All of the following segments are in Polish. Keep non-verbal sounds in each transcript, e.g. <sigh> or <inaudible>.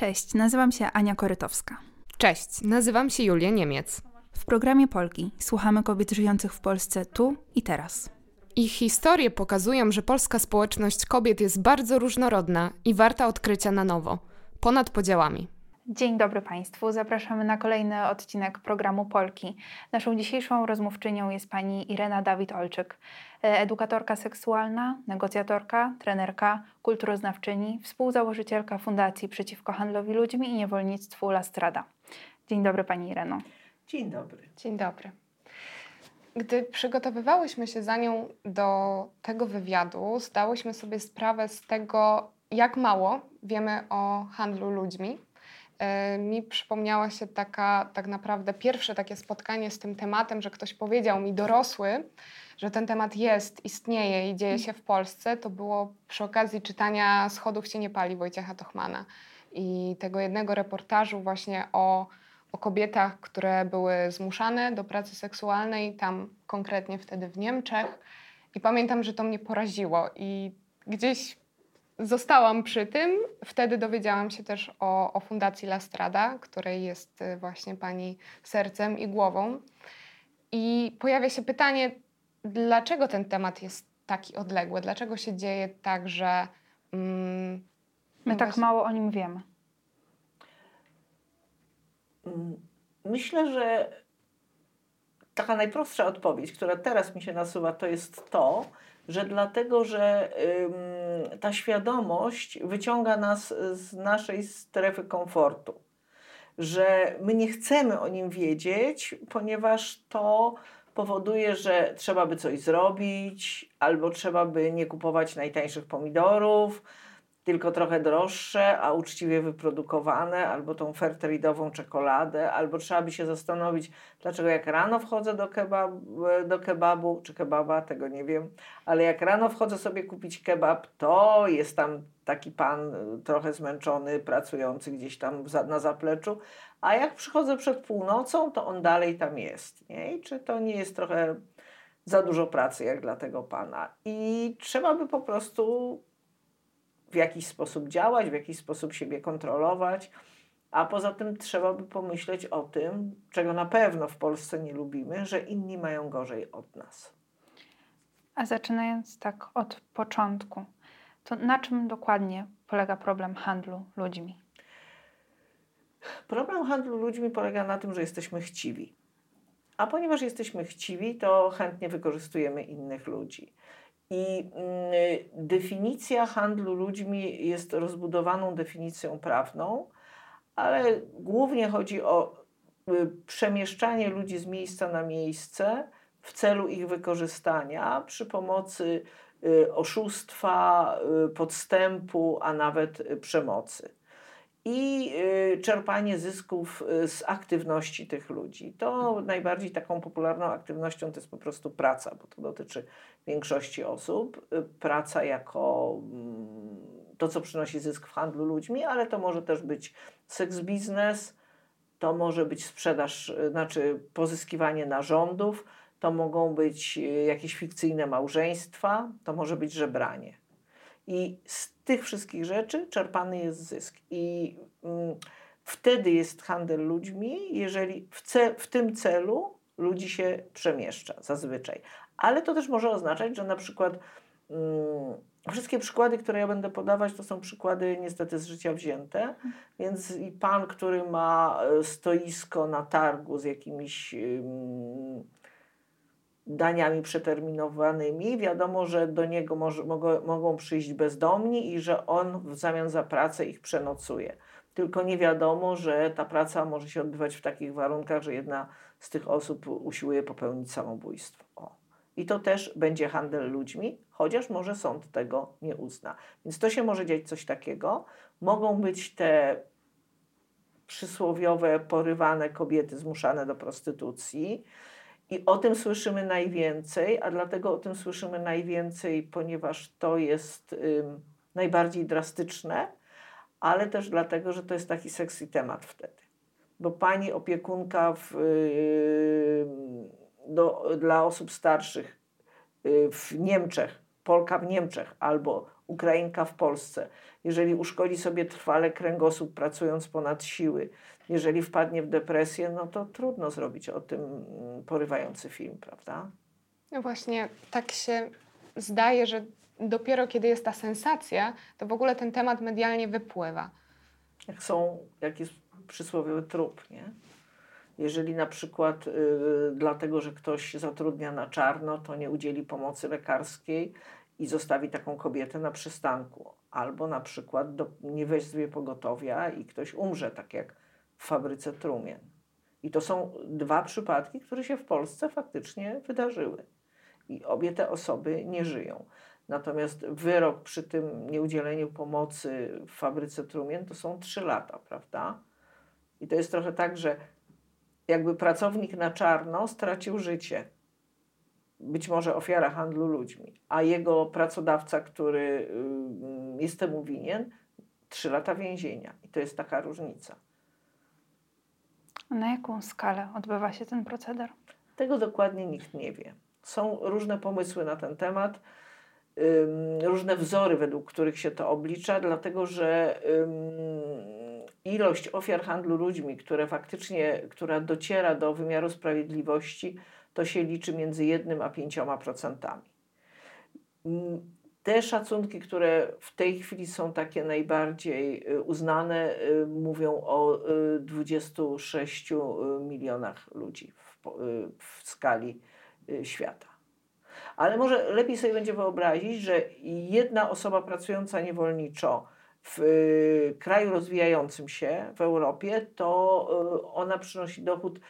Cześć, nazywam się Ania Korytowska. Cześć, nazywam się Julia Niemiec. W programie Polki słuchamy kobiet żyjących w Polsce tu i teraz. Ich historie pokazują, że polska społeczność kobiet jest bardzo różnorodna i warta odkrycia na nowo, ponad podziałami. Dzień dobry Państwu. Zapraszamy na kolejny odcinek programu Polki. Naszą dzisiejszą rozmówczynią jest pani Irena Dawid-Olczyk, edukatorka seksualna, negocjatorka, trenerka, kulturoznawczyni, współzałożycielka Fundacji Przeciwko Handlowi Ludźmi i Niewolnictwu La Strada. Dzień dobry Pani Ireno. Dzień dobry. Dzień dobry. Gdy przygotowywałyśmy się za nią do tego wywiadu, zdałyśmy sobie sprawę z tego, jak mało wiemy o handlu ludźmi. E, mi przypomniała się taka tak naprawdę pierwsze takie spotkanie z tym tematem, że ktoś powiedział mi dorosły, że ten temat jest, istnieje i dzieje się w Polsce. To było przy okazji czytania Schodów się nie pali Wojciecha Tochmana i tego jednego reportażu właśnie o, o kobietach, które były zmuszane do pracy seksualnej, tam konkretnie wtedy w Niemczech. I pamiętam, że to mnie poraziło i gdzieś zostałam przy tym. Wtedy dowiedziałam się też o, o Fundacji La Strada, której jest y, właśnie pani sercem i głową. I pojawia się pytanie, dlaczego ten temat jest taki odległy? Dlaczego się dzieje tak, że. Mm, My no tak właśnie... mało o nim wiemy. Myślę, że taka najprostsza odpowiedź, która teraz mi się nasuwa, to jest to, że dlatego, że ym, ta świadomość wyciąga nas z naszej strefy komfortu. Że my nie chcemy o nim wiedzieć, ponieważ to powoduje, że trzeba by coś zrobić, albo trzeba by nie kupować najtańszych pomidorów, tylko trochę droższe, a uczciwie wyprodukowane, albo tą fairtrade'ową czekoladę, albo trzeba by się zastanowić, dlaczego jak rano wchodzę do, kebab, do kebabu, czy kebaba, tego nie wiem, ale jak rano wchodzę sobie kupić kebab, to jest tam taki pan y, trochę zmęczony, pracujący gdzieś tam na zapleczu, a jak przychodzę przed północą, to on dalej tam jest. Nie? I czy to nie jest trochę za dużo pracy jak dla tego pana? I trzeba by po prostu w jakiś sposób działać, w jakiś sposób siebie kontrolować. A poza tym trzeba by pomyśleć o tym, czego na pewno w Polsce nie lubimy, że inni mają gorzej od nas. A zaczynając tak od początku, to na czym dokładnie polega problem handlu ludźmi? Problem handlu ludźmi polega na tym, że jesteśmy chciwi. A ponieważ jesteśmy chciwi, to chętnie wykorzystujemy innych ludzi. I mm, definicja handlu ludźmi jest rozbudowaną definicją prawną, ale głównie chodzi o y, przemieszczanie ludzi z miejsca na miejsce w celu ich wykorzystania przy pomocy y, oszustwa, y, podstępu, a nawet przemocy i y, czerpanie zysków y, z aktywności tych ludzi. To mhm. najbardziej taką popularną aktywnością to jest po prostu praca, bo to dotyczy większości osób. Y, praca jako mm, to, co przynosi zysk w handlu ludźmi, ale to może też być seks biznes, to może być sprzedaż, znaczy pozyskiwanie narządów, to mogą być jakieś fikcyjne małżeństwa, to może być żebranie. I z tych wszystkich rzeczy czerpany jest zysk. I mm, wtedy jest handel ludźmi, jeżeli w, ce, w tym celu ludzi się przemieszcza zazwyczaj. Ale to też może oznaczać, że na przykład mm, wszystkie przykłady, które ja będę podawać, to są przykłady niestety z życia wzięte. Więc i pan, który ma e, stoisko na targu z jakimiś. Daniami przeterminowanymi, wiadomo, że do niego może, mogą, mogą przyjść bezdomni i że on w zamian za pracę ich przenocuje. Tylko nie wiadomo, że ta praca może się odbywać w takich warunkach, że jedna z tych osób usiłuje popełnić samobójstwo. O. I to też będzie handel ludźmi, chociaż może sąd tego nie uzna. Więc to się może dziać coś takiego. Mogą być te przysłowiowe, porywane kobiety zmuszane do prostytucji i o tym słyszymy najwięcej, a dlatego o tym słyszymy najwięcej, ponieważ to jest ym, najbardziej drastyczne, ale też dlatego, że to jest taki sexy temat wtedy. Bo pani opiekunka w, yy, do, dla osób starszych yy, w Niemczech, Polka w Niemczech albo Ukrainka w Polsce, jeżeli uszkodzi sobie trwale kręgosłup pracując ponad siły, jeżeli wpadnie w depresję, no to trudno zrobić o tym mm, porywający film, prawda? No właśnie, tak się zdaje, że dopiero kiedy jest ta sensacja, to w ogóle ten temat medialnie wypływa. Jak są, jak jest przysłowiowy trup, nie? Jeżeli na przykład y, dlatego, że ktoś zatrudnia na czarno, to nie udzieli pomocy lekarskiej i zostawi taką kobietę na przystanku. Albo na przykład do, nie weźmie pogotowia i ktoś umrze, tak jak w fabryce trumien. I to są dwa przypadki, które się w Polsce faktycznie wydarzyły. I obie te osoby nie żyją. Natomiast wyrok przy tym nieudzieleniu pomocy w fabryce trumien to są trzy lata, prawda? I to jest trochę tak, że jakby pracownik na czarno stracił życie. Być może ofiara handlu ludźmi, a jego pracodawca, który jest temu winien, trzy lata więzienia. I to jest taka różnica. Na jaką skalę odbywa się ten proceder? Tego dokładnie nikt nie wie. Są różne pomysły na ten temat, różne wzory, według których się to oblicza, dlatego że ilość ofiar handlu ludźmi, które faktycznie, która dociera do wymiaru sprawiedliwości, to się liczy między jednym a pięcioma procentami. Te szacunki, które w tej chwili są takie najbardziej y, uznane, y, mówią o 26 y, milionach ludzi w, w skali świata. Ale może lepiej sobie będzie wyobrazić, że jedna osoba pracująca niewolniczo w kraju rozwijającym się w Europie, to ona przynosi dochód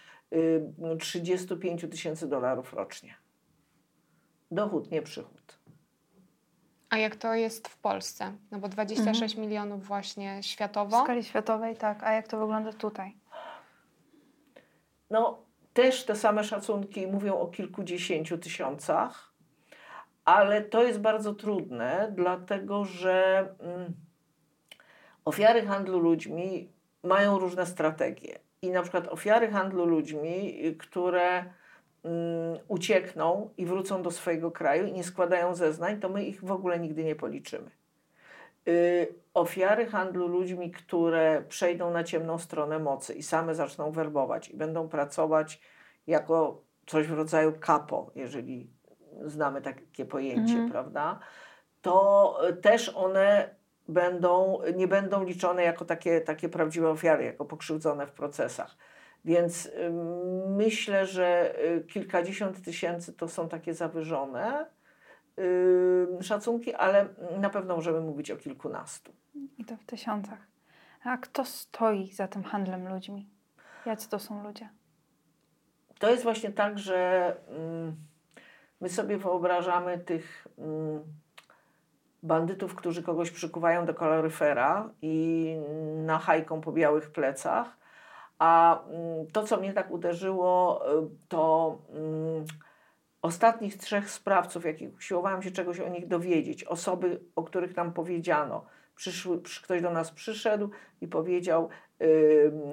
35 tysięcy dolarów rocznie. Dochód, nie przychód. A jak to jest w Polsce? No bo 26 mhm. milionów właśnie światowo. W skali światowej, tak. A jak to wygląda tutaj? No, też te same szacunki mówią o kilkudziesięciu tysiącach, ale to jest bardzo trudne, dlatego że mm, ofiary handlu ludźmi mają różne strategie. I na przykład ofiary handlu ludźmi, które uciekną i wrócą do swojego kraju i nie składają zeznań, to my ich w ogóle nigdy nie policzymy. Y, ofiary handlu ludźmi, które przejdą na ciemną stronę mocy i same zaczną werbować i będą pracować jako coś w rodzaju kapo, jeżeli znamy takie pojęcie, mhm. prawda? To też one będą, nie będą liczone jako takie, takie prawdziwe ofiary, jako pokrzywdzone w procesach więc myślę, że y, kilkadziesiąt tysięcy to są takie zawyżone szacunki, ale na pewno możemy mówić o kilkunastu. I to w tysiącach. A kto stoi za tym handlem ludźmi? Jacy to są ludzie? To jest właśnie tak, że my sobie wyobrażamy tych bandytów, którzy kogoś przykuwają do kaloryfera i nachajką po białych plecach, a mm, to, co mnie tak uderzyło, y, to mm, ostatnich trzech sprawców, jakich usiłowałam się czegoś o nich dowiedzieć, osoby, o których tam powiedziano. Przyszły, ktoś do nas przyszedł i powiedział: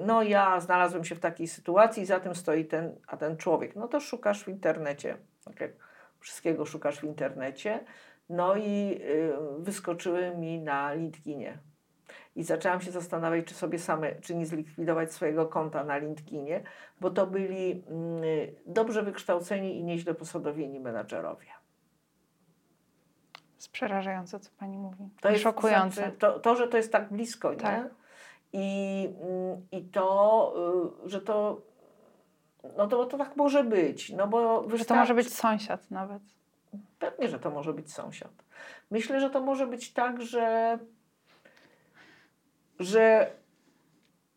No, ja znalazłem się w takiej sytuacji, za tym stoi ten, a ten człowiek. No to szukasz w internecie. Okay. Wszystkiego szukasz w internecie. No i wyskoczyły mi na LinkedInie i zaczęłam się zastanawiać, czy sobie same, czy nie zlikwidować swojego konta na LinkedInie, bo to byli mm, dobrze wykształceni i nieźle posadowieni menadżerowie. Jest przerażające, co pani mówi. To jest szokujące. Znaczy, to, to, że to jest tak blisko, tak. nie? I, mm, I to, y, że to no to, to tak może być. No bo wystarczy... Że to może być sąsiad nawet. Pewnie, że to może być sąsiad. Myślę, że to może być tak, że że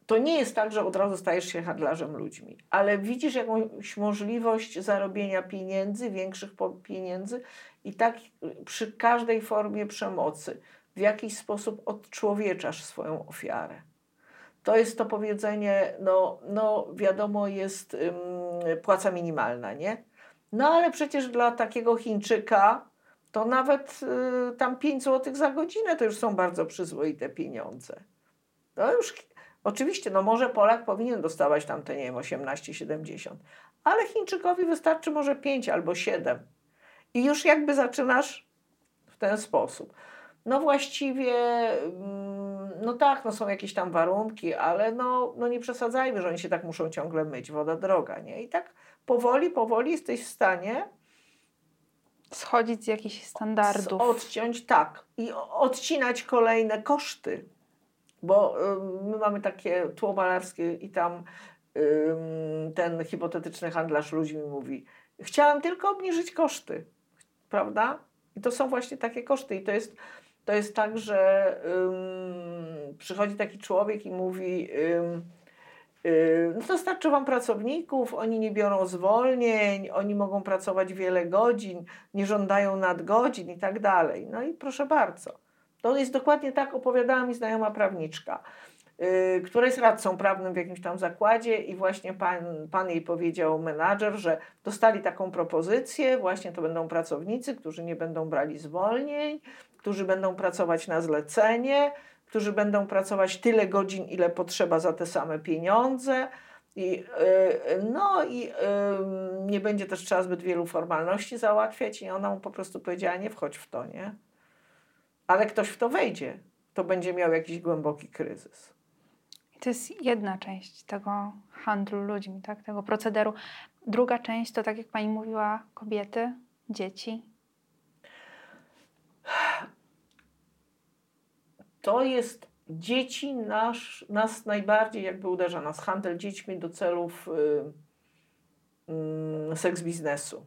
to nie jest tak, że od razu stajesz się handlarzem ludźmi, ale widzisz jakąś możliwość zarobienia pieniędzy, większych pieniędzy i tak przy każdej formie przemocy w jakiś sposób odczłowieczasz swoją ofiarę. To jest to powiedzenie, no, no wiadomo, jest ym, płaca minimalna, nie? No ale przecież dla takiego Chińczyka to nawet y, tam 5 zł za godzinę to już są bardzo przyzwoite pieniądze. To już oczywiście, no może Polak powinien dostawać tam te, nie wiem, 18-70, ale Chińczykowi wystarczy może 5 albo 7. I już jakby zaczynasz w ten sposób. No właściwie, mm, no tak, no są jakieś tam warunki, ale no, no nie przesadzajmy, że oni się tak muszą ciągle myć, woda droga, nie? I tak powoli, powoli jesteś w stanie Schodzić z jakichś standardów. odciąć, tak, i odcinać kolejne koszty, bo ym, my mamy takie tło malarskie i tam ym, ten hipotetyczny handlarz ludźmi mówi, chciałam tylko obniżyć koszty, prawda? I to są właśnie takie koszty i to jest, to jest tak, że ym, przychodzi taki człowiek i mówi ym, Yy, No dostarczę Wam pracowników, oni nie biorą zwolnień, oni mogą pracować wiele godzin, nie żądają nadgodzin i tak dalej. No i proszę bardzo. To jest dokładnie tak, opowiadała mi znajoma prawniczka, yy, która jest radcą prawnym w jakimś tam zakładzie i właśnie pan, pan jej powiedział, menadżer, że dostali taką propozycję, właśnie to będą pracownicy, którzy nie będą brali zwolnień, którzy będą pracować na zlecenie, którzy będą pracować tyle godzin, ile potrzeba za te same pieniądze. I, yy, no i yy, nie będzie też trzeba zbyt wielu formalności załatwiać i ona mu po prostu powiedziała, nie wchodź w to, nie? Ale ktoś w to wejdzie, to będzie miał jakiś głęboki kryzys. To jest jedna część tego handlu ludźmi, tak? tego procederu. Druga część to, tak jak pani mówiła, kobiety, dzieci. to jest dzieci nasz, nas najbardziej jakby uderza nas handel dziećmi do celów y, y, seks biznesu.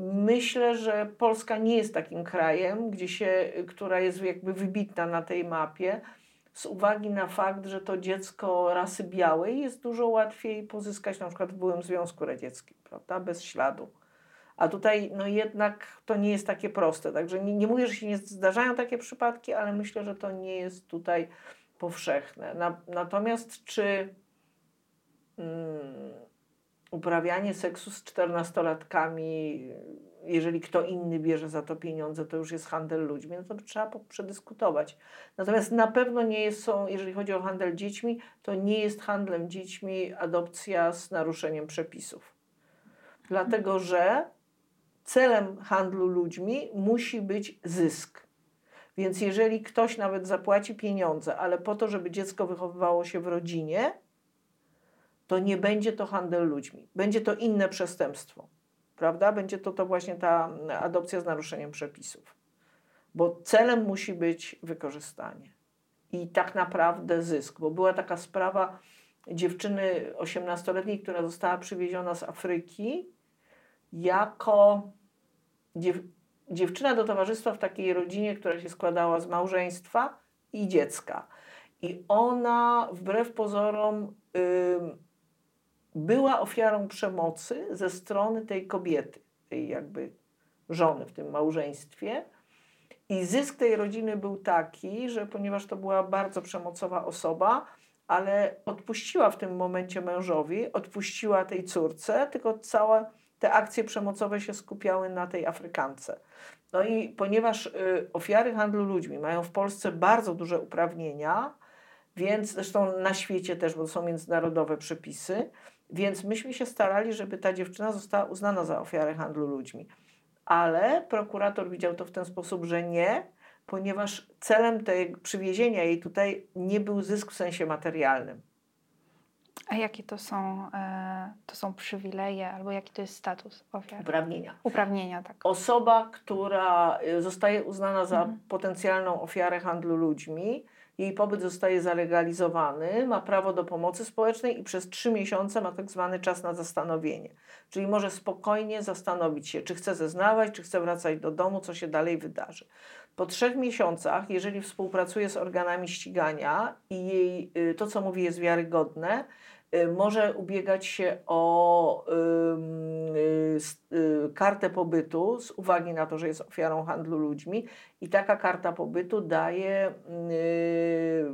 Myślę, że Polska nie jest takim krajem, gdzie się, która jest jakby wybitna na tej mapie, z uwagi na fakt, że to dziecko rasy białej jest dużo łatwiej pozyskać na przykład w byłym Związku Radzieckim, prawda, bez śladu. A tutaj no jednak to nie jest takie proste. Także nie, nie mówię, że się nie zdarzają takie przypadki, ale myślę, że to nie jest tutaj powszechne. Na, natomiast czy mm, uprawianie seksu z czternastolatkami, jeżeli kto inny bierze za to pieniądze, to już jest handel ludźmi, no to trzeba przedyskutować. Natomiast na pewno nie jest, są, jeżeli chodzi o handel dziećmi, to nie jest handlem dziećmi adopcja z naruszeniem przepisów. Dlatego, że celem handlu ludźmi musi być zysk. Więc jeżeli ktoś nawet zapłaci pieniądze, ale po to, żeby dziecko wychowywało się w rodzinie, to nie będzie to handel ludźmi. Będzie to inne przestępstwo. Prawda? Będzie to, to właśnie ta adopcja z naruszeniem przepisów. Bo celem musi być wykorzystanie. I tak naprawdę zysk. Bo była taka sprawa dziewczyny 18-letniej, która została przywieziona z Afryki jako dziew, dziewczyna do towarzystwa w takiej rodzinie, która się składała z małżeństwa i dziecka. I ona wbrew pozorom ym, była ofiarą przemocy ze strony tej kobiety, tej jakby żony w tym małżeństwie. I zysk tej rodziny był taki, że ponieważ to była bardzo przemocowa osoba, ale odpuściła w tym momencie mężowi, odpuściła tej córce, tylko całe te akcje przemocowe się skupiały na tej Afrykance. No i ponieważ y, ofiary handlu ludźmi mają w Polsce bardzo duże uprawnienia, więc zresztą na świecie też, bo są międzynarodowe przepisy, więc myśmy się starali, żeby ta dziewczyna została uznana za ofiarę handlu ludźmi. Ale prokurator widział to w ten sposób, że nie, ponieważ celem tego przywiezienia jej tutaj nie był zysk w sensie materialnym. A jakie to są, e, to są przywileje albo jaki to jest status ofiar? Uprawnienia. Uprawnienia, tak. Osoba, która y, zostaje uznana za Mhm. potencjalną ofiarę handlu ludźmi, jej pobyt zostaje zalegalizowany, ma prawo do pomocy społecznej i przez trzy miesiące ma tak zwany czas na zastanowienie. Czyli może spokojnie zastanowić się, czy chce zeznawać, czy chce wracać do domu, co się dalej wydarzy. Po trzech miesiącach, jeżeli współpracuje z organami ścigania i jej y, to, co mówi, jest wiarygodne, może ubiegać się o y, y, kartę pobytu z uwagi na to, że jest ofiarą handlu ludźmi i taka karta pobytu daje y,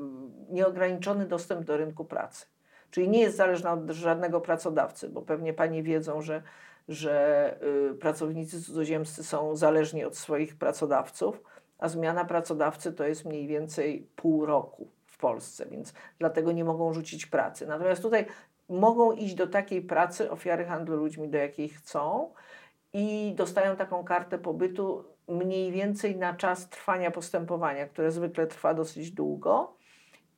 nieograniczony dostęp do rynku pracy. Czyli nie jest zależna od żadnego pracodawcy, bo pewnie panie wiedzą, że, że y, pracownicy cudzoziemscy są zależni od swoich pracodawców, a zmiana pracodawcy to jest mniej więcej pół roku w Polsce, więc dlatego nie mogą rzucić pracy. Natomiast tutaj mogą iść do takiej pracy ofiary handlu ludźmi, do jakiej chcą i dostają taką kartę pobytu mniej więcej na czas trwania postępowania, które zwykle trwa dosyć długo.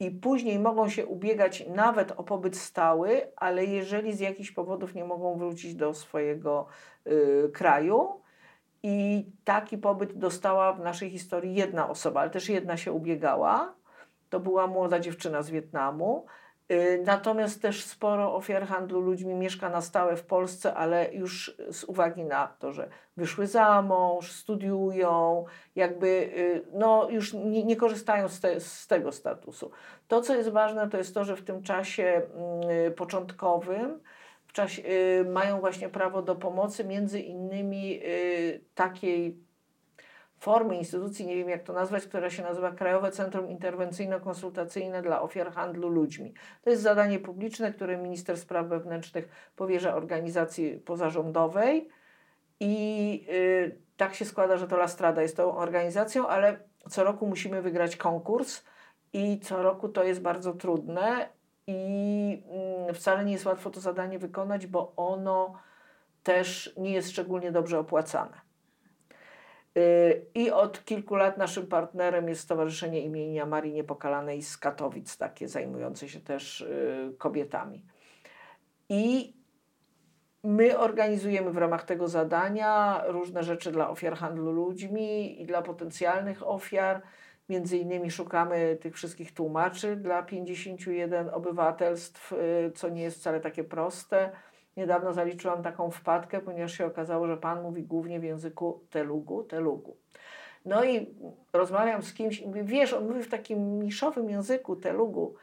I później mogą się ubiegać nawet o pobyt stały, ale jeżeli z jakichś powodów nie mogą wrócić do swojego y, kraju, i taki pobyt dostała w naszej historii jedna osoba, ale też jedna się ubiegała. To była młoda dziewczyna z Wietnamu. Y, natomiast też sporo ofiar handlu ludźmi mieszka na stałe w Polsce, ale już z uwagi na to, że wyszły za mąż, studiują, jakby y, no, już nie, nie korzystają z, te, z tego statusu. To, co jest ważne, to jest to, że w tym czasie y, początkowym w czasie, mają właśnie prawo do pomocy, między innymi takiej formy instytucji, nie wiem jak to nazwać, która się nazywa Krajowe Centrum Interwencyjno-Konsultacyjne dla Ofiar Handlu Ludźmi. To jest zadanie publiczne, które minister spraw wewnętrznych powierza organizacji pozarządowej i y, tak się składa, że to Lastrada jest tą organizacją, ale co roku musimy wygrać konkurs i co roku to jest bardzo trudne i y, wcale nie jest łatwo to zadanie wykonać, bo ono też nie jest szczególnie dobrze opłacane. I od kilku lat naszym partnerem jest Stowarzyszenie imienia Marii Niepokalanej z Katowic, takie zajmujące się też y, kobietami. I my organizujemy w ramach tego zadania różne rzeczy dla ofiar handlu ludźmi i dla potencjalnych ofiar. Między innymi szukamy tych wszystkich tłumaczy dla 51 obywatelstw, y, co nie jest wcale takie proste Niedawno zaliczyłam taką wpadkę, ponieważ się okazało, że pan mówi głównie w języku telugu, telugu. No i rozmawiam z kimś i mówię, wiesz, on mówi w takim niszowym języku telugu.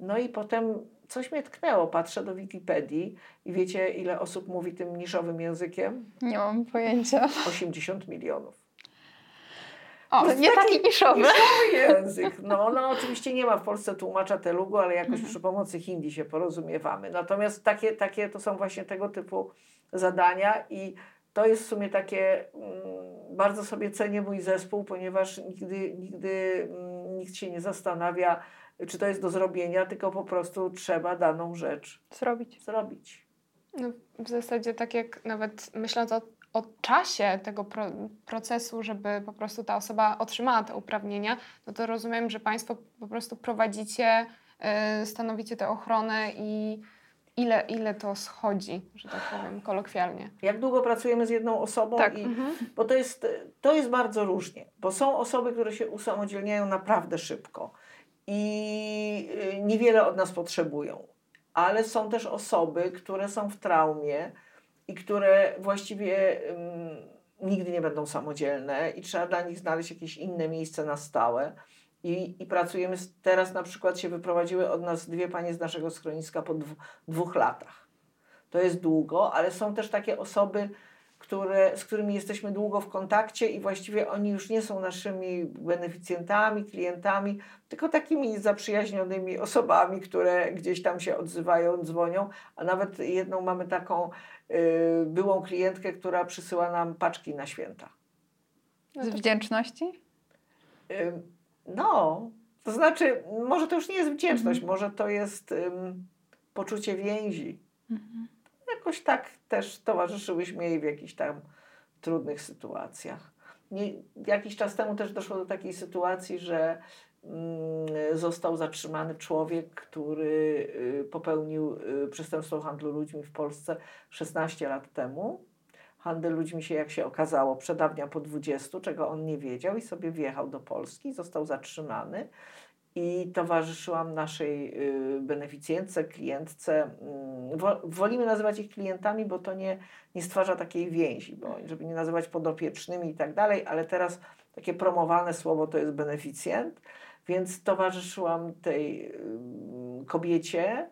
No i potem coś mnie tknęło, patrzę do Wikipedii i wiecie, ile osób mówi tym niszowym językiem? Nie mam pojęcia. 80 milionów. O, to nie taki, taki niszowy. niszowy język. No, <laughs> no oczywiście nie ma w Polsce tłumacza telugu, ale jakoś mhm. przy pomocy hindi się porozumiewamy. Natomiast takie, takie to są właśnie tego typu zadania i to jest w sumie takie, mm, bardzo sobie cenię mój zespół, ponieważ nigdy, nigdy mm, nikt się nie zastanawia, czy to jest do zrobienia, tylko po prostu trzeba daną rzecz zrobić. zrobić. No, w zasadzie tak jak nawet myśląc o o czasie tego pro, procesu, żeby po prostu ta osoba otrzymała te uprawnienia, no to rozumiem, że Państwo po prostu prowadzicie, yy, stanowicie tę ochronę i ile, ile to schodzi, że tak powiem, kolokwialnie. Jak długo pracujemy z jedną osobą? Tak. I, mhm. Bo to jest, to jest bardzo różnie, bo są osoby, które się usamodzielniają naprawdę szybko i y, niewiele od nas potrzebują, ale są też osoby, które są w traumie, i które właściwie nigdy nie będą samodzielne i trzeba dla nich znaleźć jakieś inne miejsce na stałe. I, I pracujemy, teraz na przykład się wyprowadziły od nas dwie panie z naszego schroniska po dwóch latach. To jest długo, ale są też takie osoby, które, z którymi jesteśmy długo w kontakcie i właściwie oni już nie są naszymi beneficjentami, klientami, tylko takimi zaprzyjaźnionymi osobami, które gdzieś tam się odzywają, dzwonią, a nawet jedną mamy taką y, byłą klientkę, która przysyła nam paczki na święta. Z wdzięczności? No, to znaczy, może to już nie jest wdzięczność, mhm. może to jest poczucie więzi. Mhm jakoś tak też towarzyszyłyśmy jej w jakichś tam trudnych sytuacjach. Nie, jakiś czas temu też doszło do takiej sytuacji, że mm, został zatrzymany człowiek, który y, popełnił y, przestępstwo handlu ludźmi w Polsce 16 lat temu. Handel ludźmi się, jak się okazało, przedawnia po 20, czego on nie wiedział i sobie wjechał do Polski, został zatrzymany i towarzyszyłam naszej y, beneficjentce, klientce. Mm, wolimy nazywać ich klientami, bo to nie, nie stwarza takiej więzi, bo żeby nie nazywać podopiecznymi i tak dalej, ale teraz takie promowane słowo to jest beneficjent, więc towarzyszyłam tej kobiecie,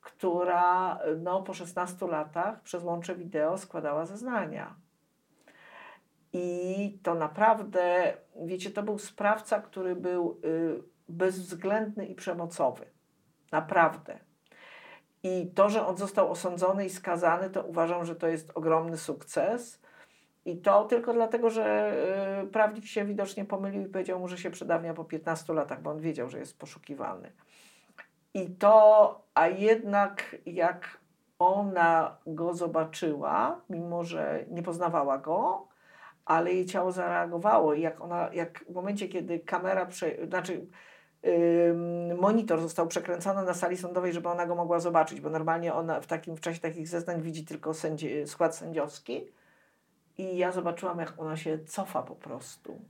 która no, po 16 latach przez łącze wideo składała zeznania. I to naprawdę, wiecie, to był sprawca, który był y, bezwzględny i przemocowy. Naprawdę. I to, że on został osądzony i skazany, to uważam, że to jest ogromny sukces. I to tylko dlatego, że y, prawnik się widocznie pomylił i powiedział mu, że się przedawnia po 15 latach, bo on wiedział, że jest poszukiwany. I to, a jednak jak ona go zobaczyła, mimo że nie poznawała go, ale jej ciało zareagowało i jak ona, jak w momencie, kiedy kamera, prze, znaczy monitor został przekręcony na sali sądowej, żeby ona go mogła zobaczyć, bo normalnie ona w, takim, w czasie takich zeznań widzi tylko sędzi, skład sędziowski i ja zobaczyłam, jak ona się cofa po prostu.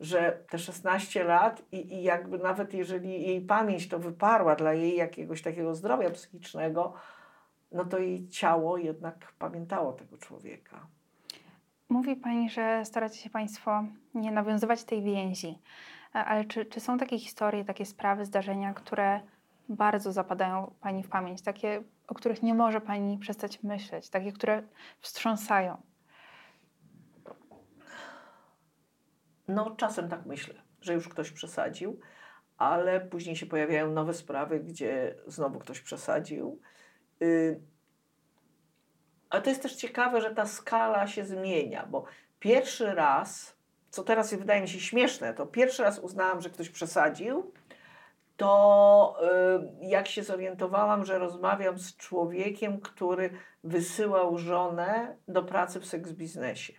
Że te 16 lat i, i jakby nawet jeżeli jej pamięć to wyparła dla jej jakiegoś takiego zdrowia psychicznego, no to jej ciało jednak pamiętało tego człowieka. Mówi Pani, że staracie się Państwo nie nawiązywać tej więzi, ale czy, czy są takie historie, takie sprawy, zdarzenia, które bardzo zapadają Pani w pamięć, takie, o których nie może Pani przestać myśleć, takie, które wstrząsają? No, czasem tak myślę, że już ktoś przesadził, ale później się pojawiają nowe sprawy, gdzie znowu ktoś przesadził. Y, Ale to jest też ciekawe, że ta skala się zmienia, bo pierwszy raz, co teraz wydaje mi się śmieszne, to pierwszy raz uznałam, że ktoś przesadził, to y, jak się zorientowałam, że rozmawiam z człowiekiem, który wysyłał żonę do pracy w seks biznesie.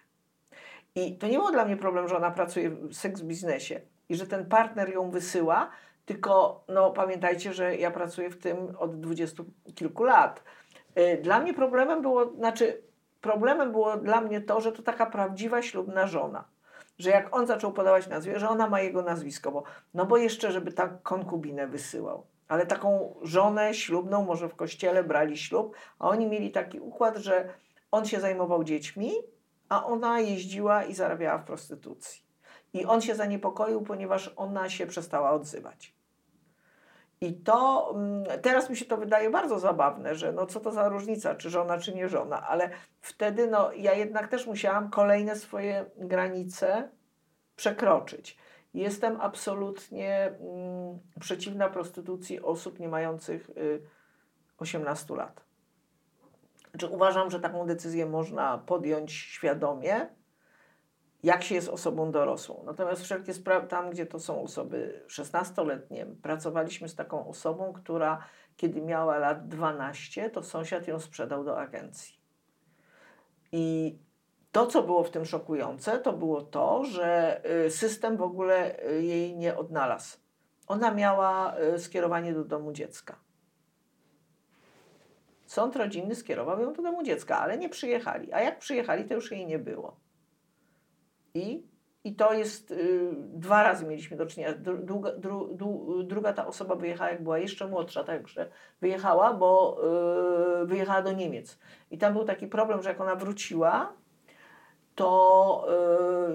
I to nie było dla mnie problem, że ona pracuje w seks biznesie i że ten partner ją wysyła, tylko no, pamiętajcie, że ja pracuję w tym od dwudziestu kilku lat. Y, Dla mnie problemem było, znaczy problemem było dla mnie to, że to taka prawdziwa ślubna żona. Że jak on zaczął podawać nazwę, że ona ma jego nazwisko, bo, no bo jeszcze, żeby tak konkubinę wysyłał. Ale taką żonę ślubną, może w kościele brali ślub, a oni mieli taki układ, że on się zajmował dziećmi, a ona jeździła i zarabiała w prostytucji. I on się zaniepokoił, ponieważ ona się przestała odzywać. I to mm, teraz mi się to wydaje bardzo zabawne, że no co to za różnica, czy żona, czy nie żona, ale wtedy no, ja jednak też musiałam kolejne swoje granice przekroczyć. Jestem absolutnie mm, przeciwna prostytucji osób nie mających y, 18 lat. Znaczy, uważam, że taką decyzję można podjąć świadomie, jak się jest osobą dorosłą. Natomiast wszelkie sprawy, tam gdzie to są osoby 16-letnie, pracowaliśmy z taką osobą, która kiedy miała lat 12, to sąsiad ją sprzedał do agencji. I to, co było w tym szokujące, to było to, że y, system w ogóle y, jej nie odnalazł. Ona miała y, skierowanie do domu dziecka. Sąd rodzinny skierował ją do domu dziecka, ale nie przyjechali. A jak przyjechali, to już jej nie było. I, i to jest, y, dwa razy mieliśmy do czynienia. Dru, druga, dru, dru, druga ta osoba wyjechała, jak była jeszcze młodsza, także wyjechała, bo y, wyjechała do Niemiec. I tam był taki problem, że jak ona wróciła, to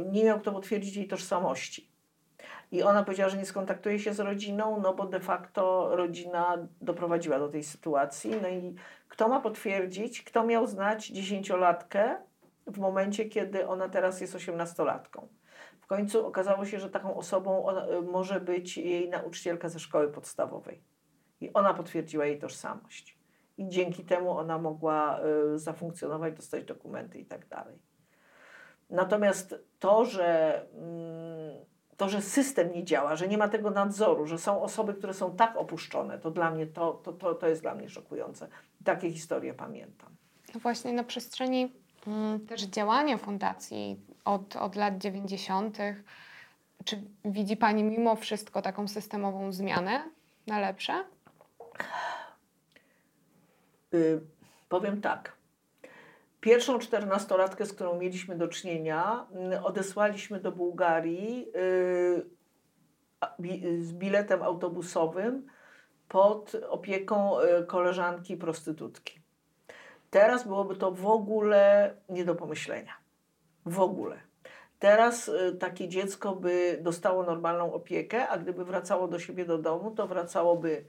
y, nie miał kto potwierdzić jej tożsamości. I ona powiedziała, że nie skontaktuje się z rodziną, no bo de facto rodzina doprowadziła do tej sytuacji. No i kto ma potwierdzić, kto miał znać dziesięciolatkę w momencie, kiedy ona teraz jest osiemnastolatką. W końcu okazało się, że taką osobą może być jej nauczycielka ze szkoły podstawowej. I ona potwierdziła jej tożsamość. I dzięki temu ona mogła y, zafunkcjonować, dostać dokumenty i tak dalej. Natomiast to, że, mm, to, że system nie działa, że nie ma tego nadzoru, że są osoby, które są tak opuszczone, to dla mnie to, to, to, to jest dla mnie szokujące. Takie historie pamiętam. No właśnie na przestrzeni też działania fundacji od, od lat 90. Czy widzi Pani mimo wszystko taką systemową zmianę na lepsze? Y, powiem tak. Pierwszą czternastolatkę, z którą mieliśmy do czynienia, y, odesłaliśmy do Bułgarii y, z biletem autobusowym pod opieką y, koleżanki prostytutki. Teraz byłoby to w ogóle nie do pomyślenia. W ogóle. Teraz y, takie dziecko by dostało normalną opiekę, a gdyby wracało do siebie do domu, to wracałoby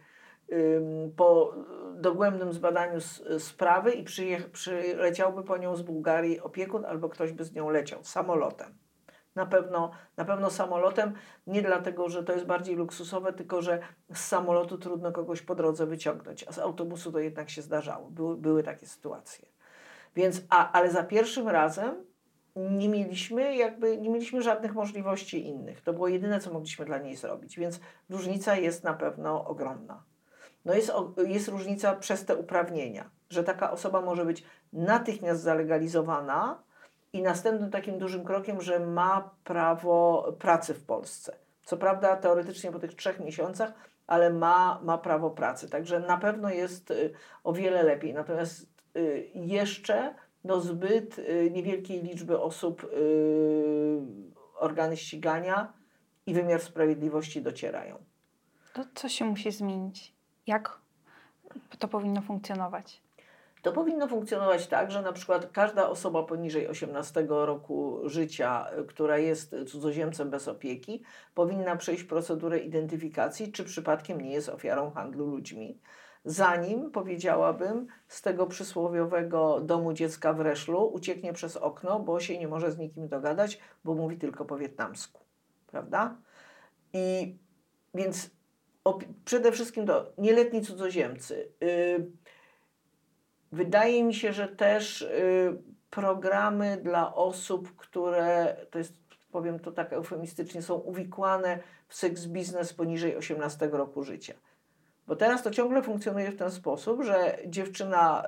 po dogłębnym zbadaniu sprawy i przyleciałby po nią z Bułgarii opiekun albo ktoś by z nią leciał samolotem. Na pewno, na pewno samolotem, nie dlatego, że to jest bardziej luksusowe, tylko że z samolotu trudno kogoś po drodze wyciągnąć, a z autobusu to jednak się zdarzało. Były, były takie sytuacje. Więc, a, ale za pierwszym razem nie mieliśmy jakby, nie mieliśmy żadnych możliwości innych. To było jedyne, co mogliśmy dla niej zrobić, więc różnica jest na pewno ogromna. No jest, jest różnica przez te uprawnienia, że taka osoba może być natychmiast zalegalizowana i następnym takim dużym krokiem, że ma prawo pracy w Polsce. Co prawda teoretycznie po tych trzech miesiącach, ale ma, ma prawo pracy. Także na pewno jest y, o wiele lepiej. Natomiast y, jeszcze do zbyt y, niewielkiej liczby osób organy ścigania i wymiar sprawiedliwości docierają. To co się musi zmienić? Jak to powinno funkcjonować? To powinno funkcjonować tak, że na przykład każda osoba poniżej 18 roku życia, która jest cudzoziemcem bez opieki, powinna przejść procedurę identyfikacji, czy przypadkiem nie jest ofiarą handlu ludźmi. Zanim, powiedziałabym, z tego przysłowiowego domu dziecka w Reszlu ucieknie przez okno, bo się nie może z nikim dogadać, bo mówi tylko po wietnamsku. Prawda? I więc przede wszystkim to nieletni cudzoziemcy. Yy, Wydaje mi się, że też y, programy dla osób, które, to jest, powiem to tak eufemistycznie, są uwikłane w seks biznes poniżej 18 roku życia. Bo teraz to ciągle funkcjonuje w ten sposób, że dziewczyna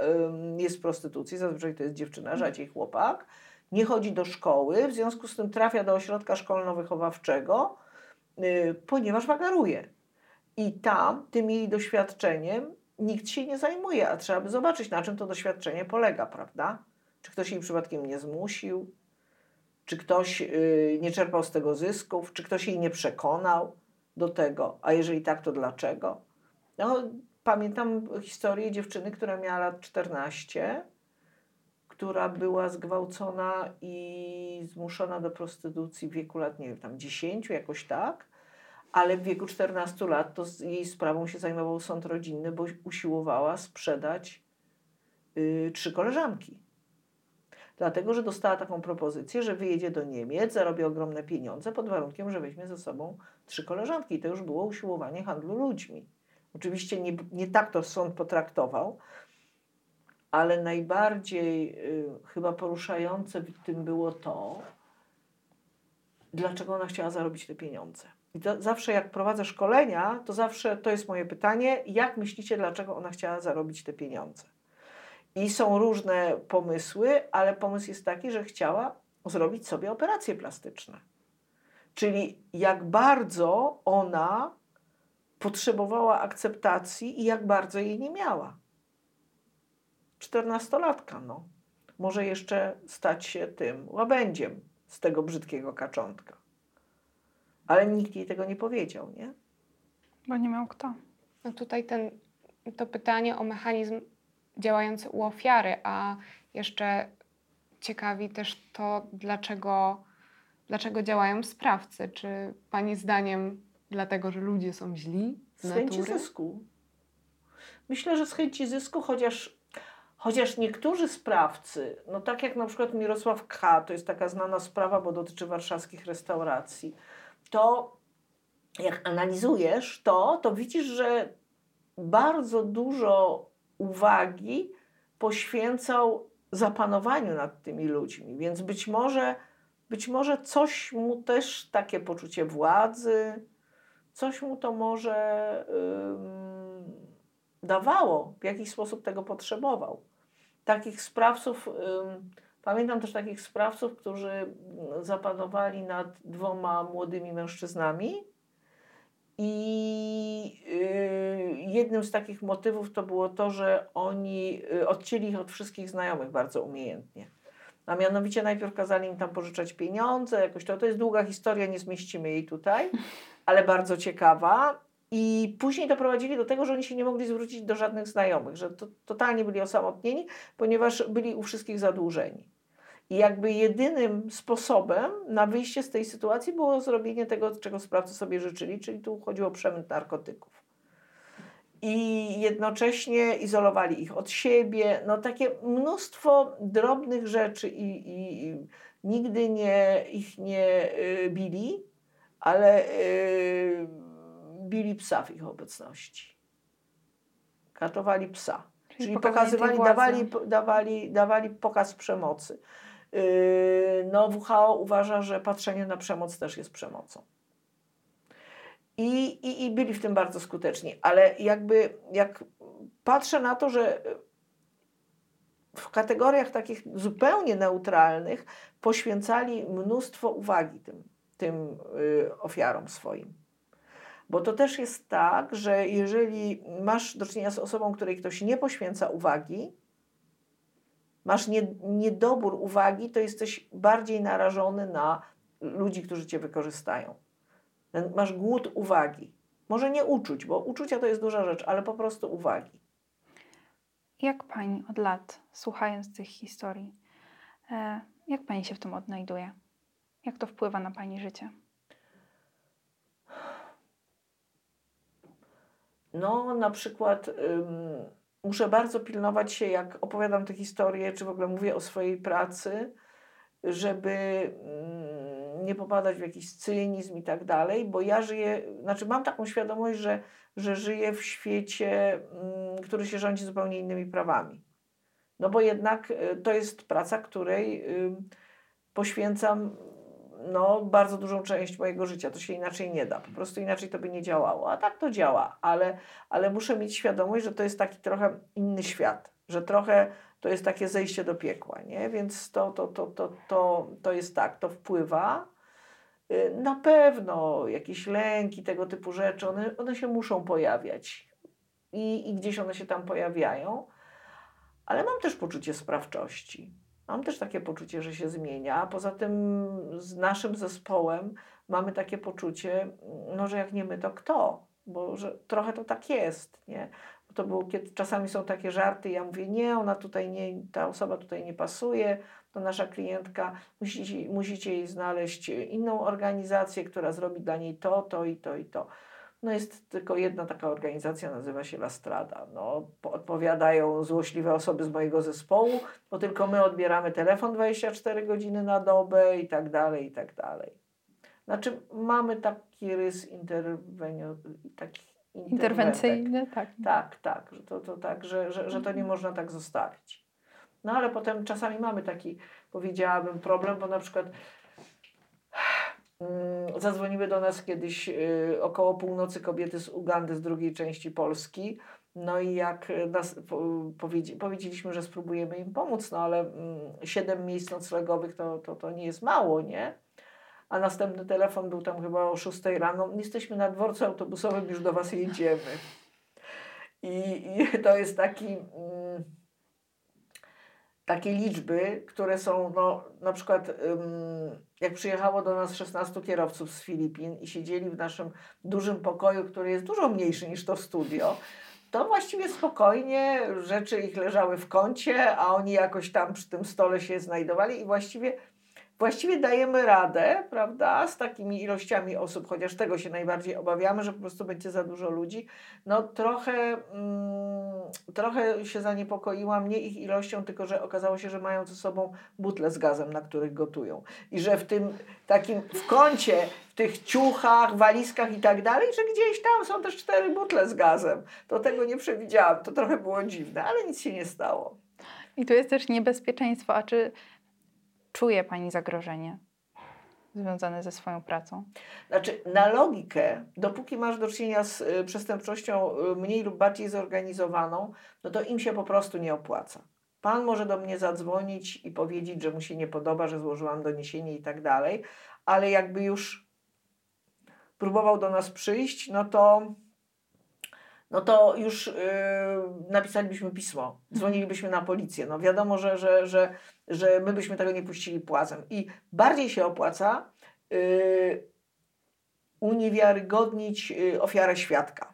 jest w prostytucji, zazwyczaj to jest dziewczyna, rzadziej chłopak, nie chodzi do szkoły, w związku z tym trafia do ośrodka szkolno-wychowawczego, y, ponieważ wagaruje. I tam, tym jej doświadczeniem, nikt się nie zajmuje, a trzeba by zobaczyć, na czym to doświadczenie polega, prawda? Czy ktoś jej przypadkiem nie zmusił, czy ktoś yy, nie czerpał z tego zysków, czy ktoś jej nie przekonał do tego, a jeżeli tak, to dlaczego? No, pamiętam historię dziewczyny, która miała lat 14, która była zgwałcona i zmuszona do prostytucji w wieku lat, nie wiem, tam 10, jakoś tak ale w wieku 14 lat to jej sprawą się zajmował sąd rodzinny, bo usiłowała sprzedać yy, trzy koleżanki. Dlatego, że dostała taką propozycję, że wyjedzie do Niemiec, zarobi ogromne pieniądze pod warunkiem, że weźmie ze sobą trzy koleżanki. I to już było usiłowanie handlu ludźmi. Oczywiście nie, nie tak to sąd potraktował, ale najbardziej yy, chyba poruszające w tym było to, dlaczego ona chciała zarobić te pieniądze. I to zawsze jak prowadzę szkolenia, to zawsze to jest moje pytanie, jak myślicie, dlaczego ona chciała zarobić te pieniądze? I są różne pomysły, ale pomysł jest taki, że chciała zrobić sobie operacje plastyczne. Czyli jak bardzo ona potrzebowała akceptacji i jak bardzo jej nie miała. Czternastolatka, no. Może jeszcze stać się tym łabędziem z tego brzydkiego kaczątka. Ale nikt jej tego nie powiedział, nie? Bo nie miał kto. No tutaj ten, to pytanie o mechanizm działający u ofiary, a jeszcze ciekawi też to, dlaczego, dlaczego działają sprawcy. Czy Pani zdaniem dlatego, że ludzie są źli z, z chęci zysku. Myślę, że z chęci zysku, chociaż, chociaż niektórzy sprawcy, no tak jak na przykład Mirosław K., to jest taka znana sprawa, bo dotyczy warszawskich restauracji, to jak analizujesz to, to widzisz, że bardzo dużo uwagi poświęcał zapanowaniu nad tymi ludźmi, więc być może, być może coś mu też takie poczucie władzy, coś mu to może dawało, w jakiś sposób tego potrzebował. Takich sprawców. Pamiętam też takich sprawców, którzy zapanowali nad dwoma młodymi mężczyznami. I yy, jednym z takich motywów to było to, że oni yy, odcięli ich od wszystkich znajomych bardzo umiejętnie. A mianowicie najpierw kazali im tam pożyczać pieniądze, jakoś to, to jest długa historia, nie zmieścimy jej tutaj, <laughs> ale bardzo ciekawa. I później doprowadzili do tego, że oni się nie mogli zwrócić do żadnych znajomych, że to, totalnie byli osamotnieni, ponieważ byli u wszystkich zadłużeni. I jakby jedynym sposobem na wyjście z tej sytuacji było zrobienie tego, czego sprawcy sobie życzyli, czyli tu chodziło o przemyt narkotyków. I jednocześnie izolowali ich od siebie. No takie mnóstwo drobnych rzeczy i, i, i nigdy nie, ich nie y, bili, ale y, bili psa w ich obecności. Katowali psa. Czyli, Czyli pokazywali, dawali, dawali, dawali pokaz przemocy. Yy, no, WHO uważa, że patrzenie na przemoc też jest przemocą. I, i, I byli w tym bardzo skuteczni, ale jakby jak patrzę na to, że w kategoriach takich zupełnie neutralnych poświęcali mnóstwo uwagi tym, tym y, ofiarom swoim. Bo to też jest tak, że jeżeli masz do czynienia z osobą, której ktoś nie poświęca uwagi, masz nie, niedobór uwagi, to jesteś bardziej narażony na ludzi, którzy cię wykorzystają. Masz głód uwagi. Może nie uczuć, bo uczucia to jest duża rzecz, ale po prostu uwagi. Jak pani od lat, słuchając tych historii, e, jak pani się w tym odnajduje? Jak to wpływa na pani życie? No, na przykład muszę bardzo pilnować się, jak opowiadam te historie, czy w ogóle mówię o swojej pracy, żeby mm, nie popadać w jakiś cynizm i tak dalej, bo ja żyję, znaczy mam taką świadomość, że, że żyję w świecie, mm, który się rządzi zupełnie innymi prawami. No bo jednak y, to jest praca, której poświęcam no, bardzo dużą część mojego życia. To się inaczej nie da. Po prostu inaczej to by nie działało. A tak to działa, ale, ale muszę mieć świadomość, że to jest taki trochę inny świat, że trochę to jest takie zejście do piekła, nie? Więc to, to, to, to, to, to jest tak, to wpływa. Y, na pewno jakieś lęki, tego typu rzeczy, one, one się muszą pojawiać I, i gdzieś one się tam pojawiają, ale mam też poczucie sprawczości Mam też takie poczucie, że się zmienia. Poza tym z naszym zespołem mamy takie poczucie, no, że jak nie my, to kto? Bo że trochę to tak jest, nie? Bo to było, kiedy czasami są takie żarty, ja mówię, nie, ona tutaj nie, ta osoba tutaj nie pasuje, to nasza klientka, musicie, musicie jej znaleźć inną organizację, która zrobi dla niej to, to i to i to. No jest tylko jedna taka organizacja, nazywa się Lastrada. No, odpowiadają złośliwe osoby z mojego zespołu, bo tylko my odbieramy telefon 24 godziny na dobę i tak dalej, i tak dalej. Znaczy mamy taki rys interwenio, taki interwencyjny, tak. Tak, tak, że to, to tak, że, że, że to nie można tak zostawić. No ale potem czasami mamy taki, powiedziałabym, problem, bo na przykład zadzwoniły do nas kiedyś y, około północy kobiety z Ugandy, z drugiej części Polski. No i jak nas powiedzieliśmy, że spróbujemy im pomóc, no ale mm, siedem miejsc noclegowych to, to, to nie jest mało, nie? A następny telefon był tam chyba o 6 rano. Jesteśmy na dworcu autobusowym, już do Was jedziemy. I, i to jest taki. Mm, takie liczby, które są, no, na przykład jak przyjechało do nas 16 kierowców z Filipin i siedzieli w naszym dużym pokoju, który jest dużo mniejszy niż to studio, to właściwie spokojnie rzeczy ich leżały w kącie, a oni jakoś tam przy tym stole się znajdowali i właściwie właściwie dajemy radę, prawda, z takimi ilościami osób, chociaż tego się najbardziej obawiamy, że po prostu będzie za dużo ludzi. No trochę, mm, trochę się zaniepokoiłam nie ich ilością, tylko że okazało się, że mają ze sobą butle z gazem, na których gotują. I że w tym takim, w kącie, w tych ciuchach, walizkach i tak dalej, że gdzieś tam są też cztery butle z gazem. To tego nie przewidziałam, to trochę było dziwne, ale nic się nie stało. I tu jest też niebezpieczeństwo, a czy czuje Pani zagrożenie związane ze swoją pracą? Znaczy, na logikę, dopóki masz do czynienia z y, przestępczością y, mniej lub bardziej zorganizowaną, no to im się po prostu nie opłaca. Pan może do mnie zadzwonić i powiedzieć, że mu się nie podoba, że złożyłam doniesienie i tak dalej, ale jakby już próbował do nas przyjść, no to no to już yy, napisalibyśmy pismo, dzwonilibyśmy na policję. No wiadomo, że, że, że, że my byśmy tego nie puścili płazem. I bardziej się opłaca yy, ofiarę świadka.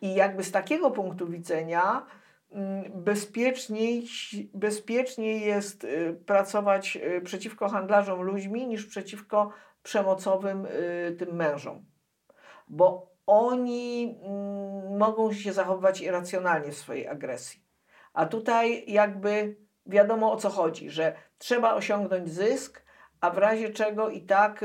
I jakby z takiego punktu widzenia mm, bezpieczniej, bezpieczniej jest y, pracować y, przeciwko handlarzom ludźmi niż przeciwko przemocowym tym mężom. Bo oni mm, mogą się zachowywać irracjonalnie w swojej agresji. A tutaj jakby wiadomo o co chodzi, że trzeba osiągnąć zysk, a w razie czego i tak,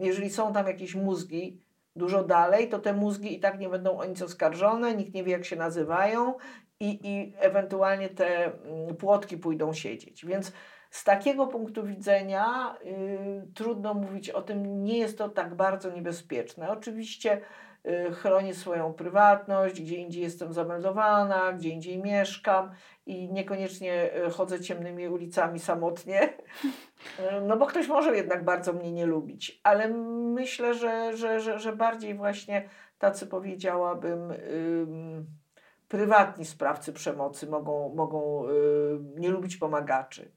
jeżeli są tam jakieś mózgi dużo dalej, to te mózgi i tak nie będą o nic oskarżone, nikt nie wie jak się nazywają i, i ewentualnie te mm, płotki pójdą siedzieć. Więc z takiego punktu widzenia y, trudno mówić o tym, nie jest to tak bardzo niebezpieczne. Oczywiście chronię swoją prywatność, gdzie indziej jestem zameldowana, gdzie indziej mieszkam i niekoniecznie y, chodzę ciemnymi ulicami samotnie, Y, <laughs> no bo ktoś może jednak bardzo mnie nie lubić, ale myślę, że, że, że, że bardziej właśnie tacy powiedziałabym ym, prywatni sprawcy przemocy mogą, mogą y, nie lubić pomagaczy.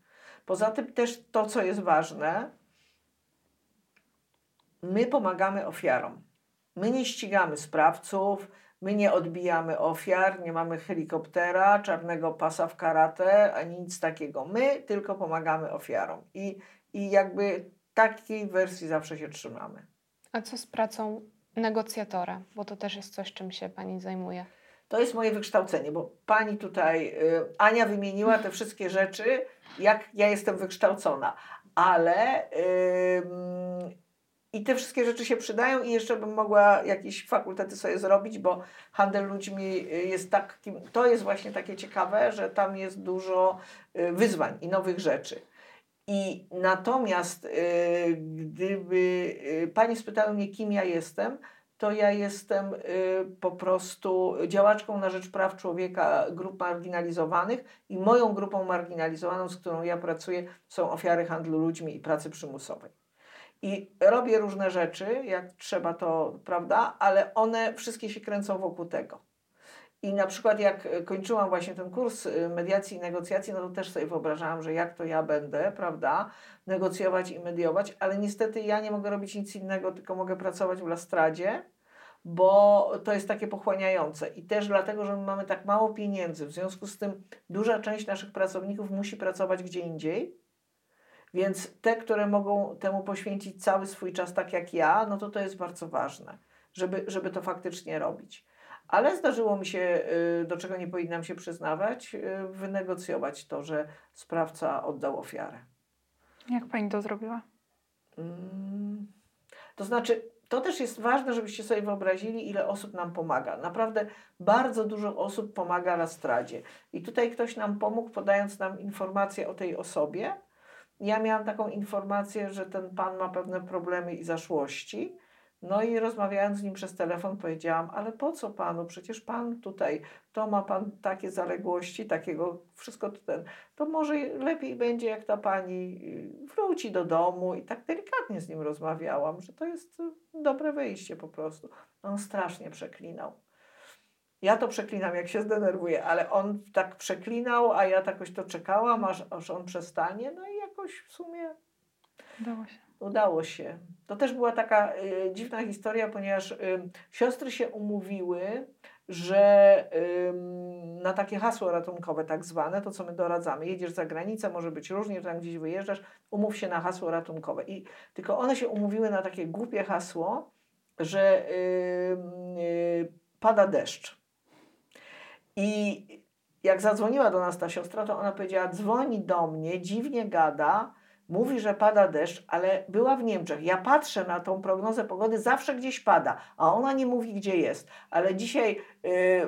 Poza tym też to, co jest ważne, my pomagamy ofiarom. My nie ścigamy sprawców, my nie odbijamy ofiar, nie mamy helikoptera, czarnego pasa w karate, ani nic takiego. My tylko pomagamy ofiarom. I, i jakby takiej wersji zawsze się trzymamy. A co z pracą negocjatora? Bo to też jest coś, czym się Pani zajmuje. To jest moje wykształcenie, bo pani tutaj, y, Ania wymieniła te wszystkie rzeczy, jak ja jestem wykształcona, ale i te wszystkie rzeczy się przydają i jeszcze bym mogła jakieś fakultety sobie zrobić, bo handel ludźmi y, jest takim, to jest właśnie takie ciekawe, że tam jest dużo y, wyzwań i nowych rzeczy. I natomiast y, gdyby pani spytała mnie, kim ja jestem, to ja jestem po prostu działaczką na rzecz praw człowieka grup marginalizowanych i moją grupą marginalizowaną, z którą ja pracuję, są ofiary handlu ludźmi i pracy przymusowej. I robię różne rzeczy, jak trzeba to, prawda, ale one wszystkie się kręcą wokół tego. I na przykład jak kończyłam właśnie ten kurs y, mediacji i negocjacji, no to też sobie wyobrażałam, że jak to ja będę, prawda, negocjować i mediować, ale niestety ja nie mogę robić nic innego, tylko mogę pracować w Lastradzie, bo to jest takie pochłaniające. I też dlatego, że my mamy tak mało pieniędzy, w związku z tym duża część naszych pracowników musi pracować gdzie indziej, więc te, które mogą temu poświęcić cały swój czas, tak jak ja, no to to jest bardzo ważne, żeby, żeby to faktycznie robić. Ale zdarzyło mi się, y, do czego nie powinnam się przyznawać, y, wynegocjować to, że sprawca oddał ofiarę. Jak pani to zrobiła? Mm, To znaczy, to też jest ważne, żebyście sobie wyobrazili, ile osób nam pomaga. Naprawdę bardzo dużo osób pomaga Rastradzie. I tutaj ktoś nam pomógł, podając nam informację o tej osobie. Ja miałam taką informację, że ten pan ma pewne problemy i zaszłości. No i rozmawiając z nim przez telefon powiedziałam, ale po co panu? Przecież pan tutaj, to ma pan takie zaległości, takiego, wszystko to ten. To może lepiej będzie, jak ta pani y, wróci do domu i tak delikatnie z nim rozmawiałam, że to jest y, dobre wyjście po prostu. On strasznie przeklinał. Ja to przeklinam, jak się zdenerwuję, ale on tak przeklinał, a ja jakoś to czekałam, aż, aż on przestanie. No i jakoś w sumie Udało się. Udało się. To też była taka y, dziwna historia, ponieważ y, siostry się umówiły, że ym, na takie hasło ratunkowe, tak zwane, to co my doradzamy, jedziesz za granicę, może być różnie, tam gdzieś wyjeżdżasz, umów się na hasło ratunkowe. I tylko one się umówiły na takie głupie hasło, że y, pada deszcz. I jak zadzwoniła do nas ta siostra, to ona powiedziała: dzwoni do mnie, dziwnie gada, mówi, że pada deszcz, ale była w Niemczech. Ja patrzę na tą prognozę pogody, zawsze gdzieś pada, a ona nie mówi, gdzie jest. Ale dzisiaj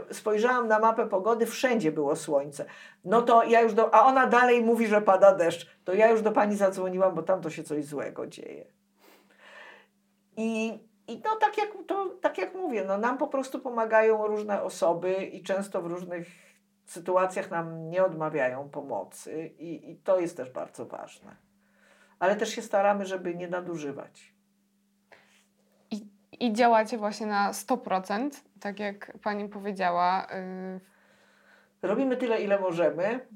y, spojrzałam na mapę pogody, wszędzie było słońce. No to ja już do. A ona dalej mówi, że pada deszcz. To ja już do pani zadzwoniłam, bo tam to się coś złego dzieje. I, i no tak jak, to, tak jak mówię, no nam po prostu pomagają różne osoby i często w różnych sytuacjach nam nie odmawiają pomocy i, i to jest też bardzo ważne. Ale też się staramy, żeby nie nadużywać. I, I działacie właśnie na 100%, tak jak Pani powiedziała. y, Robimy tyle, ile możemy,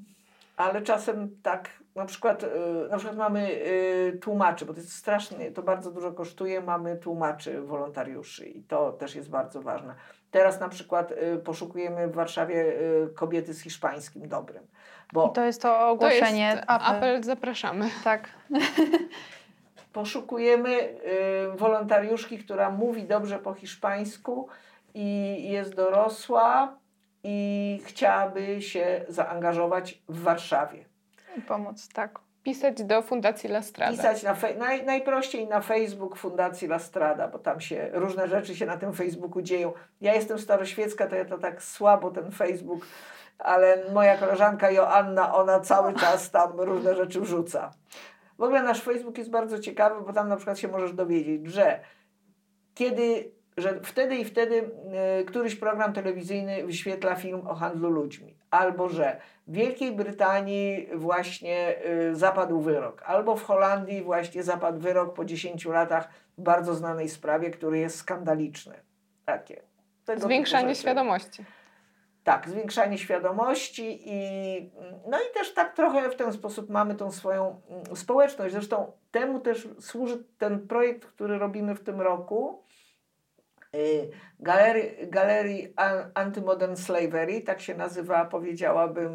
ale czasem tak, na przykład, y, na przykład mamy y, tłumaczy, bo to jest strasznie, to bardzo dużo kosztuje, mamy tłumaczy, wolontariuszy i to też jest bardzo ważne. Teraz na przykład y, poszukujemy w Warszawie y, kobiety z hiszpańskim dobrym, bo I to jest to To ogłoszenie. jest apel, zapraszamy. Tak. <laughs> poszukujemy y, wolontariuszki, która mówi dobrze po hiszpańsku i jest dorosła i chciałaby się zaangażować w Warszawie. I pomóc, tak. Pisać do Fundacji La Strada. Pisać na naj, najprościej na Facebook Fundacji La Strada, bo tam się różne rzeczy się na tym Facebooku dzieją. Ja jestem staroświecka, to ja to tak słabo ten Facebook, ale moja koleżanka Joanna, ona cały czas tam różne rzeczy wrzuca. W ogóle nasz Facebook jest bardzo ciekawy, bo tam na przykład się możesz dowiedzieć, że kiedy że wtedy i wtedy y, któryś program telewizyjny wyświetla film o handlu ludźmi, albo że w Wielkiej Brytanii właśnie y, zapadł wyrok, albo w Holandii właśnie zapadł wyrok po 10 latach w bardzo znanej sprawie, który jest skandaliczny. Takie. Tego Zwiększanie świadomości. Tak, zwiększanie świadomości i no i też tak trochę w ten sposób mamy tą swoją mm, społeczność. Zresztą temu też służy ten projekt, który robimy w tym roku. Y, Galerii, Galerii An- Anti-Modern Slavery, tak się nazywa, powiedziałabym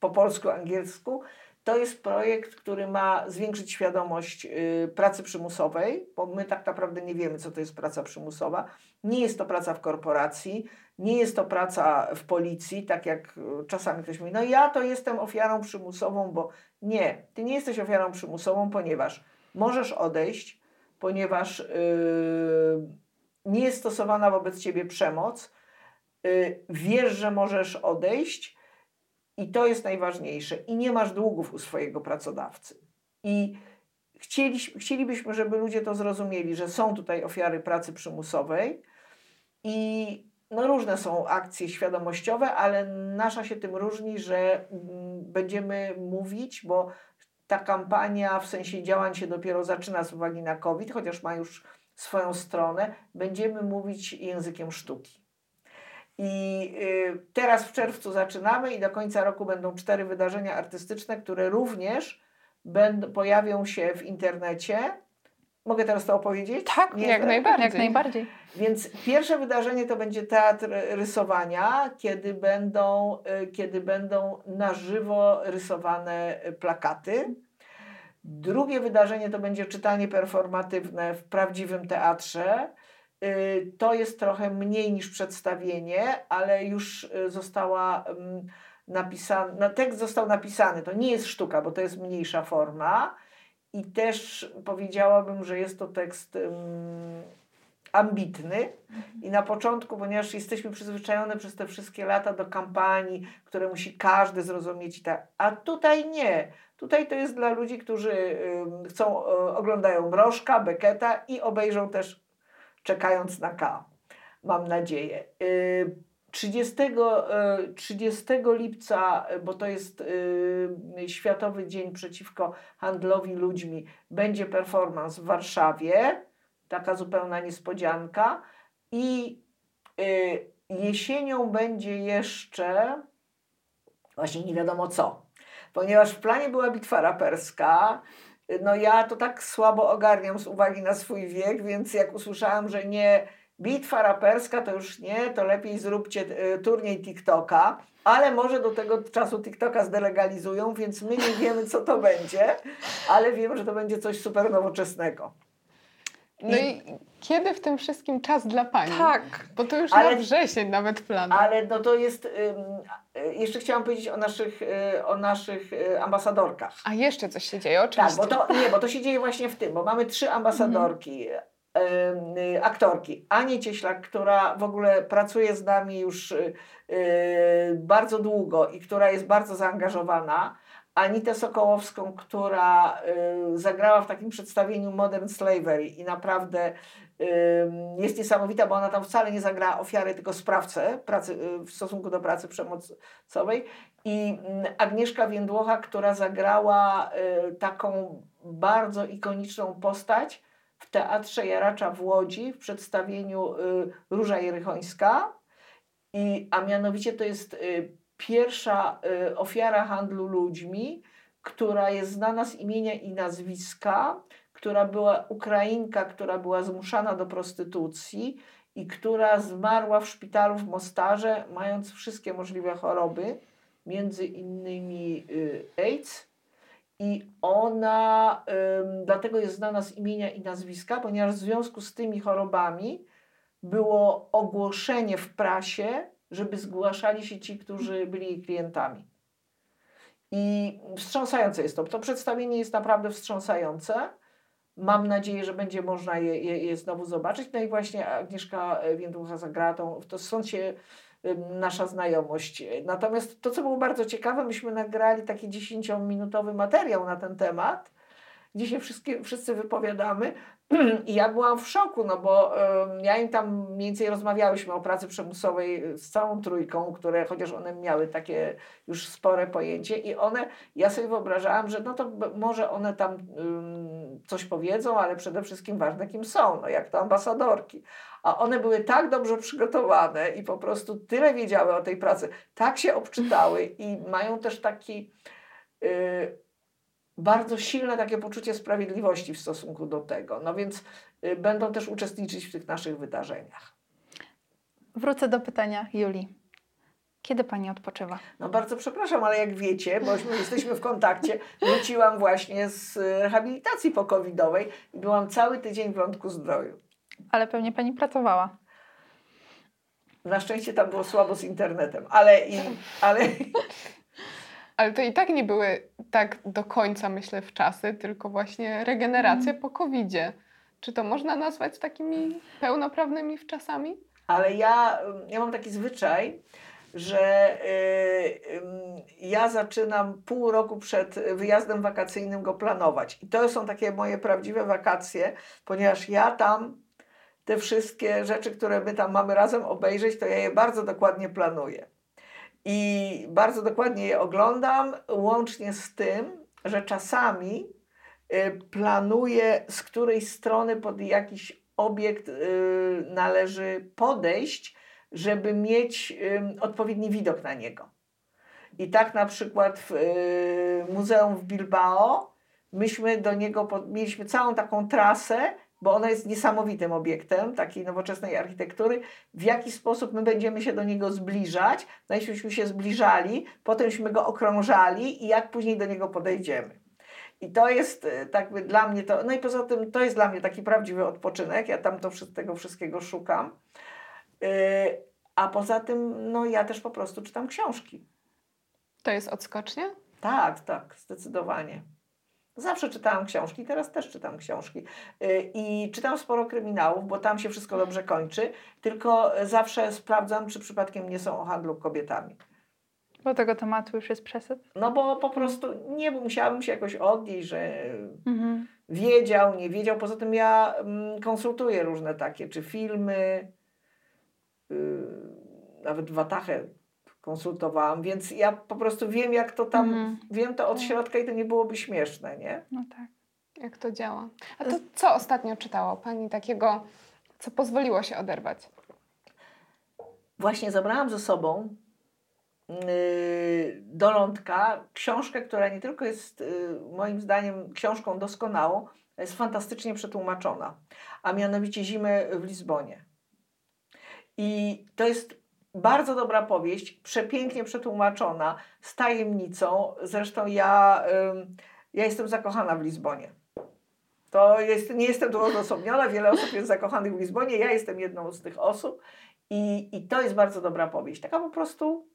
po polsku, angielsku. To jest projekt, który ma zwiększyć świadomość y, pracy przymusowej, bo my tak naprawdę nie wiemy, co to jest praca przymusowa. Nie jest to praca w korporacji, nie jest to praca w policji, tak jak czasami ktoś mówi, no ja to jestem ofiarą przymusową, bo nie, ty nie jesteś ofiarą przymusową, ponieważ możesz odejść, ponieważ yy, nie jest stosowana wobec ciebie przemoc, yy, wiesz, że możesz odejść i to jest najważniejsze. I nie masz długów u swojego pracodawcy. I chcieli, chcielibyśmy, żeby ludzie to zrozumieli, że są tutaj ofiary pracy przymusowej i no różne są akcje świadomościowe, ale nasza się tym różni, że mm, będziemy mówić, bo ta kampania w sensie działań się dopiero zaczyna z uwagi na COVID, chociaż ma już swoją stronę, będziemy mówić językiem sztuki. I y, teraz w czerwcu zaczynamy i do końca roku będą cztery wydarzenia artystyczne, które również będą, pojawią się w internecie. Mogę teraz to opowiedzieć? Tak, Nie, jak że- najbardziej. Jak najbardziej. więc pierwsze wydarzenie to będzie teatr rysowania, kiedy będą, y, kiedy będą na żywo rysowane plakaty. Drugie wydarzenie to będzie czytanie performatywne w prawdziwym teatrze. Y, To jest trochę mniej niż przedstawienie, ale już y, została napisana, no, tekst został napisany. To nie jest sztuka, bo to jest mniejsza forma. I też powiedziałabym, że jest to tekst ym, ambitny. I na początku, ponieważ jesteśmy przyzwyczajone przez te wszystkie lata do kampanii, które musi każdy zrozumieć i tak. A tutaj nie. Tutaj to jest dla ludzi, którzy chcą, oglądają Mrożka, Becketa i obejrzą też czekając na K. Mam nadzieję. Y, 30, y, 30 lipca, bo to jest Światowy Dzień Przeciwko Handlowi Ludźmi, będzie performance w Warszawie. Taka zupełna niespodzianka. I y, jesienią będzie jeszcze właśnie nie wiadomo co. Ponieważ w planie była bitwa raperska, no ja to tak słabo ogarniam z uwagi na swój wiek, więc jak usłyszałam, że nie bitwa raperska, to już nie, to lepiej zróbcie y, turniej TikToka, ale może do tego czasu TikToka zdelegalizują, więc my nie wiemy, co to będzie, ale wiem, że to będzie coś super nowoczesnego. No i kiedy w tym wszystkim czas dla Pani? Tak. Bo to już Ale- na wrzesień nawet plan. Ale no to jest, y, jeszcze chciałam powiedzieć o naszych, y, o naszych y, ambasadorkach. A jeszcze coś się dzieje, Tak, oczywiście. bo to, nie, bo to się dzieje właśnie w tym, bo mamy trzy ambasadorki, em, y, aktorki. Anię Cieślak, która w ogóle pracuje z nami już bardzo długo i która jest bardzo zaangażowana. Anitę Sokołowską, która y, zagrała w takim przedstawieniu Modern Slavery i naprawdę jest niesamowita, bo ona tam wcale nie zagrała ofiary, tylko sprawcę pracy, y, w stosunku do pracy przemocowej. I mm, Agnieszka Więdłocha, która zagrała y, taką bardzo ikoniczną postać w Teatrze Jaracza w Łodzi w przedstawieniu y, Róża Jerychońska. I, a mianowicie to jest pierwsza ofiara handlu ludźmi, która jest znana z imienia i nazwiska, która była Ukrainka, która była zmuszana do prostytucji i która zmarła w szpitalu w Mostarze, mając wszystkie możliwe choroby, między innymi y, AIDS. I ona dlatego jest znana z imienia i nazwiska, ponieważ w związku z tymi chorobami było ogłoszenie w prasie, żeby zgłaszali się ci, którzy byli jej klientami. I wstrząsające jest to. To przedstawienie jest naprawdę wstrząsające. Mam nadzieję, że będzie można je, je, je znowu zobaczyć. No i właśnie Agnieszka Więdłucha zagrała tą, to stąd się nasza znajomość. Natomiast to, co było bardzo ciekawe, myśmy nagrali taki 10-minutowy materiał na ten temat gdzie się wszyscy wypowiadamy. <clears throat> I ja byłam w szoku, no bo ja im tam mniej więcej rozmawiałyśmy o pracy przymusowej z całą trójką, które chociaż one miały takie już spore pojęcie i one, ja sobie wyobrażałam, że no to może one tam coś powiedzą, ale przede wszystkim ważne kim są, no jak to ambasadorki. A one były tak dobrze przygotowane i po prostu tyle wiedziały o tej pracy, tak się obczytały i mają też taki y, bardzo silne takie poczucie sprawiedliwości w stosunku do tego. No więc y, będą też uczestniczyć w tych naszych wydarzeniach. Wrócę do pytania Julii. Kiedy pani odpoczywa? No bardzo przepraszam, ale jak wiecie, bośmy jesteśmy w kontakcie, wróciłam właśnie z y, rehabilitacji pokowidowej i byłam cały tydzień w Lądku Zdroju. Ale pewnie pani pracowała. Na szczęście tam było słabo z internetem, ale, i, ale <laughs> Ale to i tak nie były tak do końca, myślę, w czasy, tylko właśnie regeneracja po COVID-zie. Czy to można nazwać takimi pełnoprawnymi wczasami? Ale ja, ja mam taki zwyczaj, że y, ja zaczynam pół roku przed wyjazdem wakacyjnym go planować. I to są takie moje prawdziwe wakacje, ponieważ ja tam te wszystkie rzeczy, które my tam mamy razem obejrzeć, to ja je bardzo dokładnie planuję. I bardzo dokładnie je oglądam, łącznie z tym, że czasami y, planuję, z której strony pod jakiś obiekt y, należy podejść, żeby mieć odpowiedni widok na niego. I tak na przykład w y, muzeum w Bilbao myśmy do niego mieliśmy całą taką trasę, bo ona jest niesamowitym obiektem takiej nowoczesnej architektury. W jaki sposób my będziemy się do niego zbliżać? Najpierwśmy się zbliżali, potemśmy go okrążali i jak później do niego podejdziemy. I to jest e, tak by dla mnie to, no i poza tym to jest dla mnie taki prawdziwy odpoczynek, ja tam to, tego wszystkiego szukam. Yy, a poza tym, no ja też po prostu czytam książki. To jest odskocznie? Tak, tak, zdecydowanie. Zawsze czytałam książki, teraz też czytam książki. Yy, I czytam sporo kryminałów, bo tam się wszystko dobrze kończy, tylko zawsze sprawdzam, czy przypadkiem nie są o handlu kobietami. Bo tego tematu już jest przesyp. No bo po prostu nie musiałabym się jakoś odnieść, że Mhm. wiedział, nie wiedział. Poza tym ja mm, konsultuję różne takie, czy filmy, yy, nawet Watachę konsultowałam, więc ja po prostu wiem, jak to tam, Mhm. wiem to od Tak. środka i to nie byłoby śmieszne, nie? No tak. Jak to działa? A to co ostatnio czytało Pani takiego, co pozwoliło się oderwać? Właśnie zabrałam ze sobą yy, do lądka książkę, która nie tylko jest yy, moim zdaniem książką doskonałą, jest fantastycznie przetłumaczona, a mianowicie Zimę w Lizbonie. I to jest bardzo dobra powieść, przepięknie przetłumaczona, z tajemnicą. Zresztą ja, ja jestem zakochana w Lizbonie. To jest, nie jestem tu odosobniona, wiele osób jest zakochanych w Lizbonie, ja jestem jedną z tych osób. I, I to jest bardzo dobra powieść. Taka po prostu.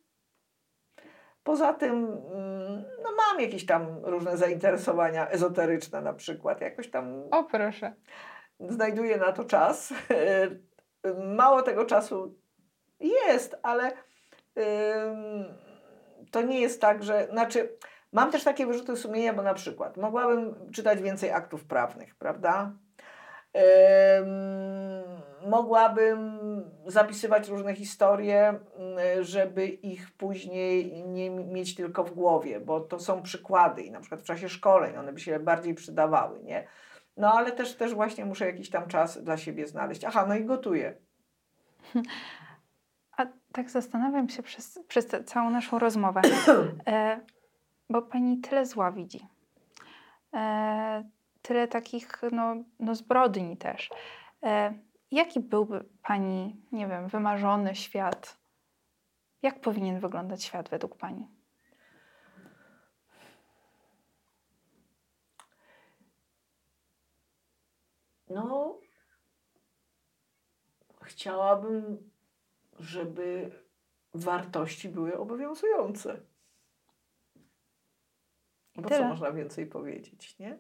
Poza tym, mm, no mam jakieś tam różne zainteresowania ezoteryczne na przykład. Jakoś tam O proszę. znajduję na to czas. <laughs> Mało tego czasu jest, ale to nie jest tak, że. Znaczy, mam też takie wyrzuty sumienia, bo na przykład mogłabym czytać więcej aktów prawnych, prawda? Ym, mogłabym zapisywać różne historie, mm, żeby ich później nie mieć tylko w głowie, bo to są przykłady i na przykład w czasie szkoleń one by się bardziej przydawały, nie? No ale też, też właśnie muszę jakiś tam czas dla siebie znaleźć. Aha, no i gotuję. <laughs> A tak zastanawiam się przez, przez całą naszą rozmowę, <coughs> e, bo pani tyle zła widzi. E, tyle takich no, no zbrodni też. E, jaki byłby pani, nie wiem, wymarzony świat? Jak powinien wyglądać świat według pani? No, chciałabym, żeby wartości były obowiązujące. Bo co tyle. można więcej powiedzieć, nie?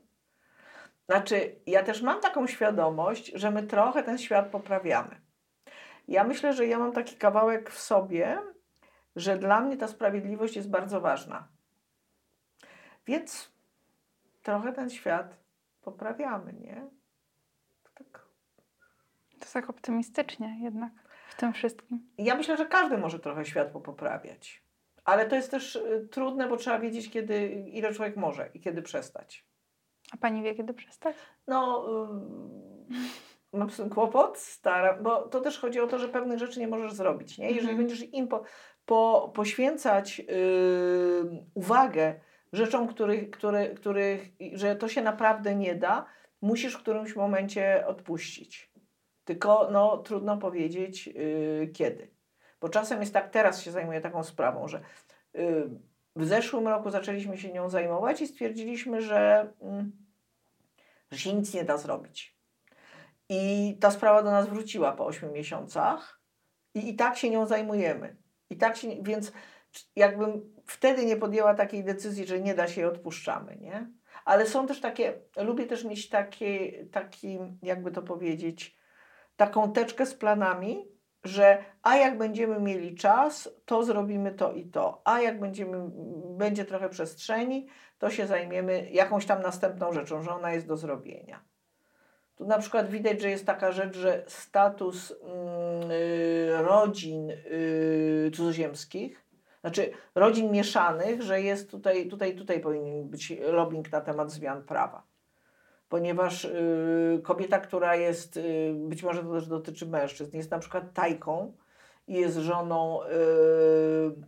Znaczy, ja też mam taką świadomość, że my trochę ten świat poprawiamy. Ja myślę, że ja mam taki kawałek w sobie, że dla mnie ta sprawiedliwość jest bardzo ważna. Więc trochę ten świat poprawiamy, nie? Tak. To tak optymistycznie jednak w tym wszystkim. Ja myślę, że każdy może trochę światło poprawiać. Ale to jest też y, trudne, bo trzeba wiedzieć, kiedy, ile człowiek może i kiedy przestać. A pani wie, kiedy przestać? No, y, mam z tym kłopot, staram, bo to też chodzi o to, że pewnych rzeczy nie możesz zrobić. Nie? Jeżeli Mhm. będziesz im po, po, poświęcać y, uwagę rzeczom, których, które, których, że to się naprawdę nie da, musisz w którymś momencie odpuścić. Tylko no, trudno powiedzieć y, kiedy. Bo czasem jest tak, teraz się zajmuję taką sprawą, że y, w zeszłym roku zaczęliśmy się nią zajmować i stwierdziliśmy, że, mm, że się nic nie da zrobić. I ta sprawa do nas wróciła po 8 miesiącach i, i tak się nią zajmujemy. I tak się, więc jakbym wtedy nie podjęła takiej decyzji, że nie da się i odpuszczamy, nie? Ale są też takie, lubię też mieć takie, taki, jakby to powiedzieć, taką teczkę z planami, że a jak będziemy mieli czas, to zrobimy to i to, a jak będziemy, będzie trochę przestrzeni, to się zajmiemy jakąś tam następną rzeczą, że ona jest do zrobienia. Tu na przykład widać, że jest taka rzecz, że status mm, y, rodzin y, cudzoziemskich, znaczy rodzin mieszanych, że jest tutaj, tutaj, tutaj powinien być lobbying na temat zmian prawa. Ponieważ y, kobieta, która jest, y, być może to też dotyczy mężczyzn, jest na przykład tajką i jest żoną y,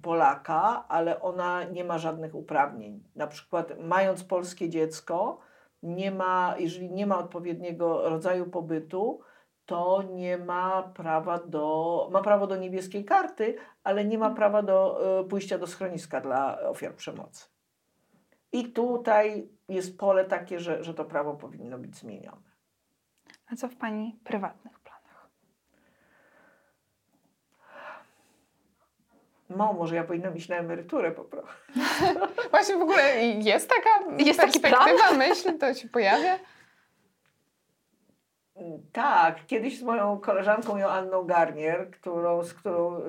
Polaka, ale ona nie ma żadnych uprawnień. Na przykład mając polskie dziecko, nie ma, jeżeli nie ma odpowiedniego rodzaju pobytu, to nie ma prawa do, ma prawo do niebieskiej karty, ale nie ma prawa do y, pójścia do schroniska dla ofiar przemocy. I tutaj jest pole takie, że, że to prawo powinno być zmienione. A co w pani prywatnych planach? No, może ja powinnam iść na emeryturę po prostu. <laughs> Właśnie w ogóle jest taka Jest taki perspektywa, myśl, to się pojawia? Tak, kiedyś z moją koleżanką Joanną Garnier, którą, z którą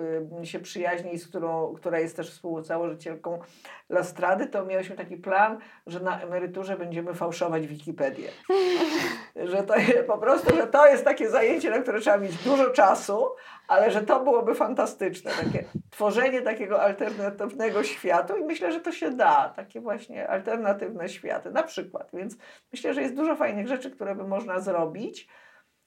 y, się przyjaźni i z którą, która jest też współzałożycielką Lastrady, to mieliśmy taki plan, że na emeryturze będziemy fałszować Wikipedię. <laughs> że to jest, po prostu, że to jest takie zajęcie, na które trzeba mieć dużo czasu, ale że to byłoby fantastyczne, takie tworzenie takiego alternatywnego światu i myślę, że to się da, takie właśnie alternatywne światy, na przykład. Więc myślę, że jest dużo fajnych rzeczy, które by można zrobić.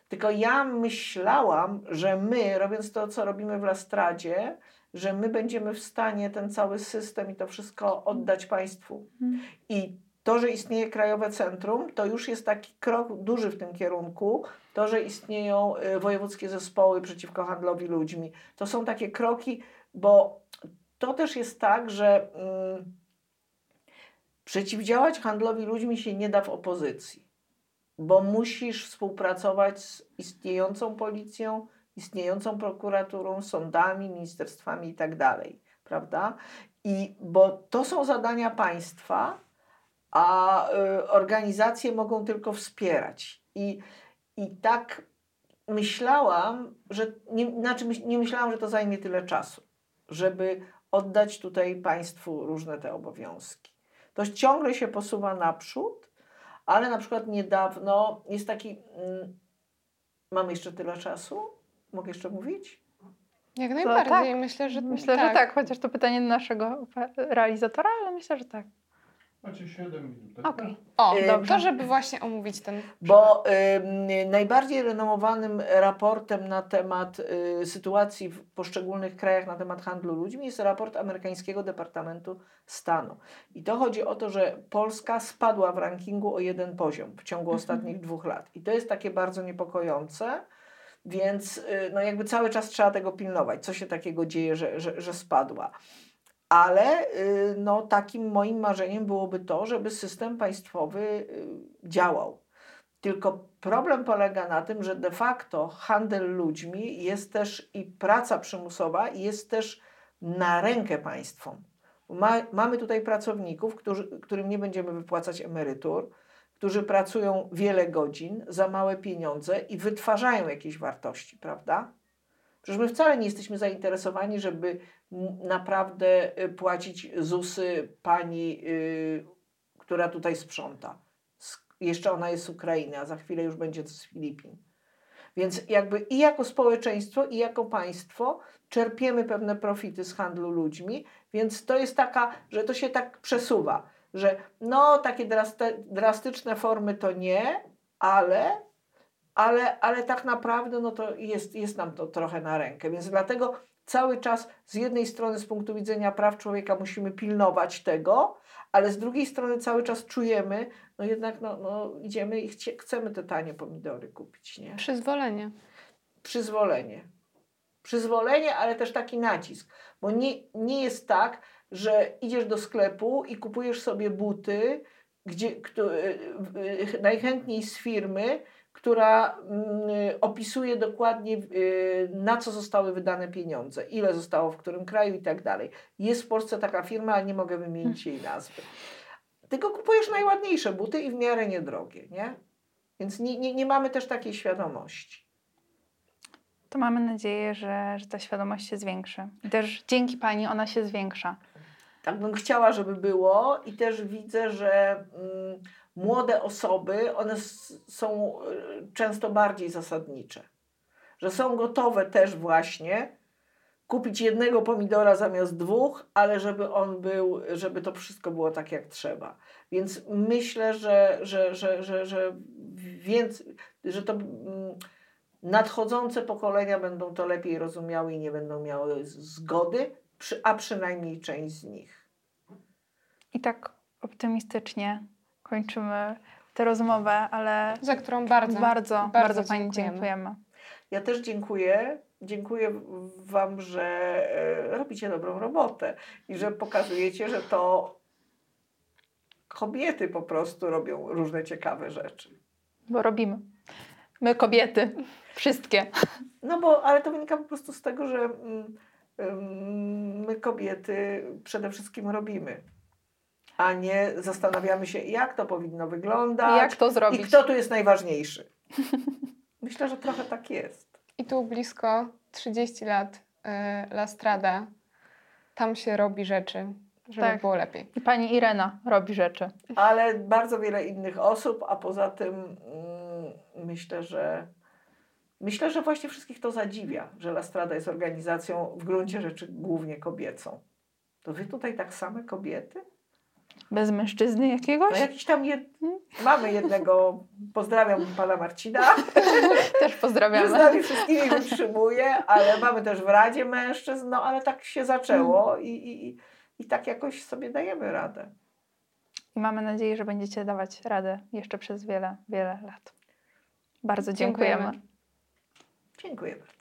Tylko ja myślałam, że my, robiąc to, co robimy w Lastradzie, że my będziemy w stanie ten cały system i to wszystko oddać państwu. Mhm. I to, że istnieje Krajowe Centrum, to już jest taki krok duży w tym kierunku. To, że istnieją y, wojewódzkie zespoły przeciwko handlowi ludźmi, to są takie kroki, bo to też jest tak, że mm, przeciwdziałać handlowi ludźmi się nie da w opozycji, bo musisz współpracować z istniejącą policją, istniejącą prokuraturą, sądami, ministerstwami i tak prawda? I bo to są zadania państwa, a y, organizacje mogą tylko wspierać. I, i tak myślałam, że nie, znaczy nie myślałam, że to zajmie tyle czasu, żeby oddać tutaj państwu różne te obowiązki. To ciągle się posuwa naprzód, ale na przykład niedawno jest taki. Mm, mamy jeszcze tyle czasu? Mogę jeszcze mówić? Jak To najbardziej. tak. Myślę, że Myślę, że tak, chociaż to pytanie naszego realizatora, ale myślę, że tak. Macie 7 minut. tak? Okej. O, Y, dobrze. To, żeby właśnie omówić ten Bo ym, najbardziej renomowanym raportem na temat y, sytuacji w poszczególnych krajach na temat handlu ludźmi jest raport amerykańskiego Departamentu Stanu. I to chodzi o to, że Polska spadła w rankingu o jeden poziom w ciągu ostatnich dwóch lat. I to jest takie bardzo niepokojące. Więc y, no jakby cały czas trzeba tego pilnować, co się takiego dzieje, że, że, że spadła. Ale y, no, takim moim marzeniem byłoby to, żeby system państwowy y, działał. Tylko problem polega na tym, że de facto handel ludźmi jest też i praca przymusowa jest też na rękę państwom. Ma, mamy tutaj pracowników, którzy, którym nie będziemy wypłacać emerytur, którzy pracują wiele godzin za małe pieniądze i wytwarzają jakieś wartości, prawda? Przecież my wcale nie jesteśmy zainteresowani, żeby naprawdę y, płacić ZUSy pani, y, która tutaj sprząta. Jeszcze ona jest z Ukrainy, a za chwilę już będzie z Filipin. Więc jakby i jako społeczeństwo, i jako państwo czerpiemy pewne profity z handlu ludźmi, więc to jest taka, że to się tak przesuwa, że no takie drastyczne formy to nie, ale, ale, ale tak naprawdę no to jest, jest nam to trochę na rękę. Więc dlatego cały czas z jednej strony z punktu widzenia praw człowieka musimy pilnować tego, ale z drugiej strony cały czas czujemy, no jednak no, no idziemy i chcie, chcemy te tanie pomidory kupić, nie? Przyzwolenie. Przyzwolenie. Przyzwolenie, ale też taki nacisk, bo nie, nie jest tak, że idziesz do sklepu i kupujesz sobie buty, gdzie, kto, y, y, najchętniej z firmy, która mm, opisuje dokładnie, y, na co zostały wydane pieniądze, ile zostało w którym kraju i tak dalej. Jest w Polsce taka firma, ale nie mogę wymienić jej nazwy. Tylko kupujesz najładniejsze buty i w miarę niedrogie, nie? Więc nie, nie, nie mamy też takiej świadomości. To mamy nadzieję, że, że ta świadomość się zwiększy. I też dzięki Pani ona się zwiększa. Tak bym chciała, żeby było i też widzę, że mm, młode osoby, one są y, często bardziej zasadnicze. Że są gotowe też właśnie kupić jednego pomidora zamiast dwóch, ale żeby on był, żeby to wszystko było tak jak trzeba. Więc myślę, że, że, że, że, że, więc, że to mm, nadchodzące pokolenia będą to lepiej rozumiały i nie będą miały zgody, a przynajmniej część z nich. I tak optymistycznie kończymy tę rozmowę, ale Za którą bardzo, bardzo, bardzo, bardzo Pani dziękujemy. dziękujemy. Ja też dziękuję. Dziękuję Wam, że e, robicie dobrą robotę i że pokazujecie, że to kobiety po prostu robią różne ciekawe rzeczy. Bo robimy. My kobiety. Wszystkie. No bo, ale to wynika po prostu z tego, że mm, ym, my kobiety przede wszystkim robimy, a nie zastanawiamy się, jak to powinno wyglądać Jak to i zrobić? kto tu jest najważniejszy. <laughs> Myślę, że trochę tak jest. I tu blisko 30 lat y, La Strada. Tam się robi rzeczy, żeby Tak. było lepiej. I Pani Irena robi rzeczy. ale bardzo wiele innych osób, a poza tym mm, myślę, że myślę, że właśnie wszystkich to zadziwia, że La Strada jest organizacją w gruncie rzeczy głównie kobiecą. To wy tutaj tak same kobiety? Bez mężczyzny jakiegoś? No jakiś tam jed... mamy jednego, pozdrawiam pana Marcina, <laughs> Też że z nami wszystkimi wytrzymuje, ale mamy też w Radzie mężczyzn, no ale tak się zaczęło i, i, i- i tak jakoś sobie dajemy radę. I mamy nadzieję, że będziecie dawać radę jeszcze przez wiele, wiele lat. Bardzo dziękujemy. Dziękujemy. Bardzo.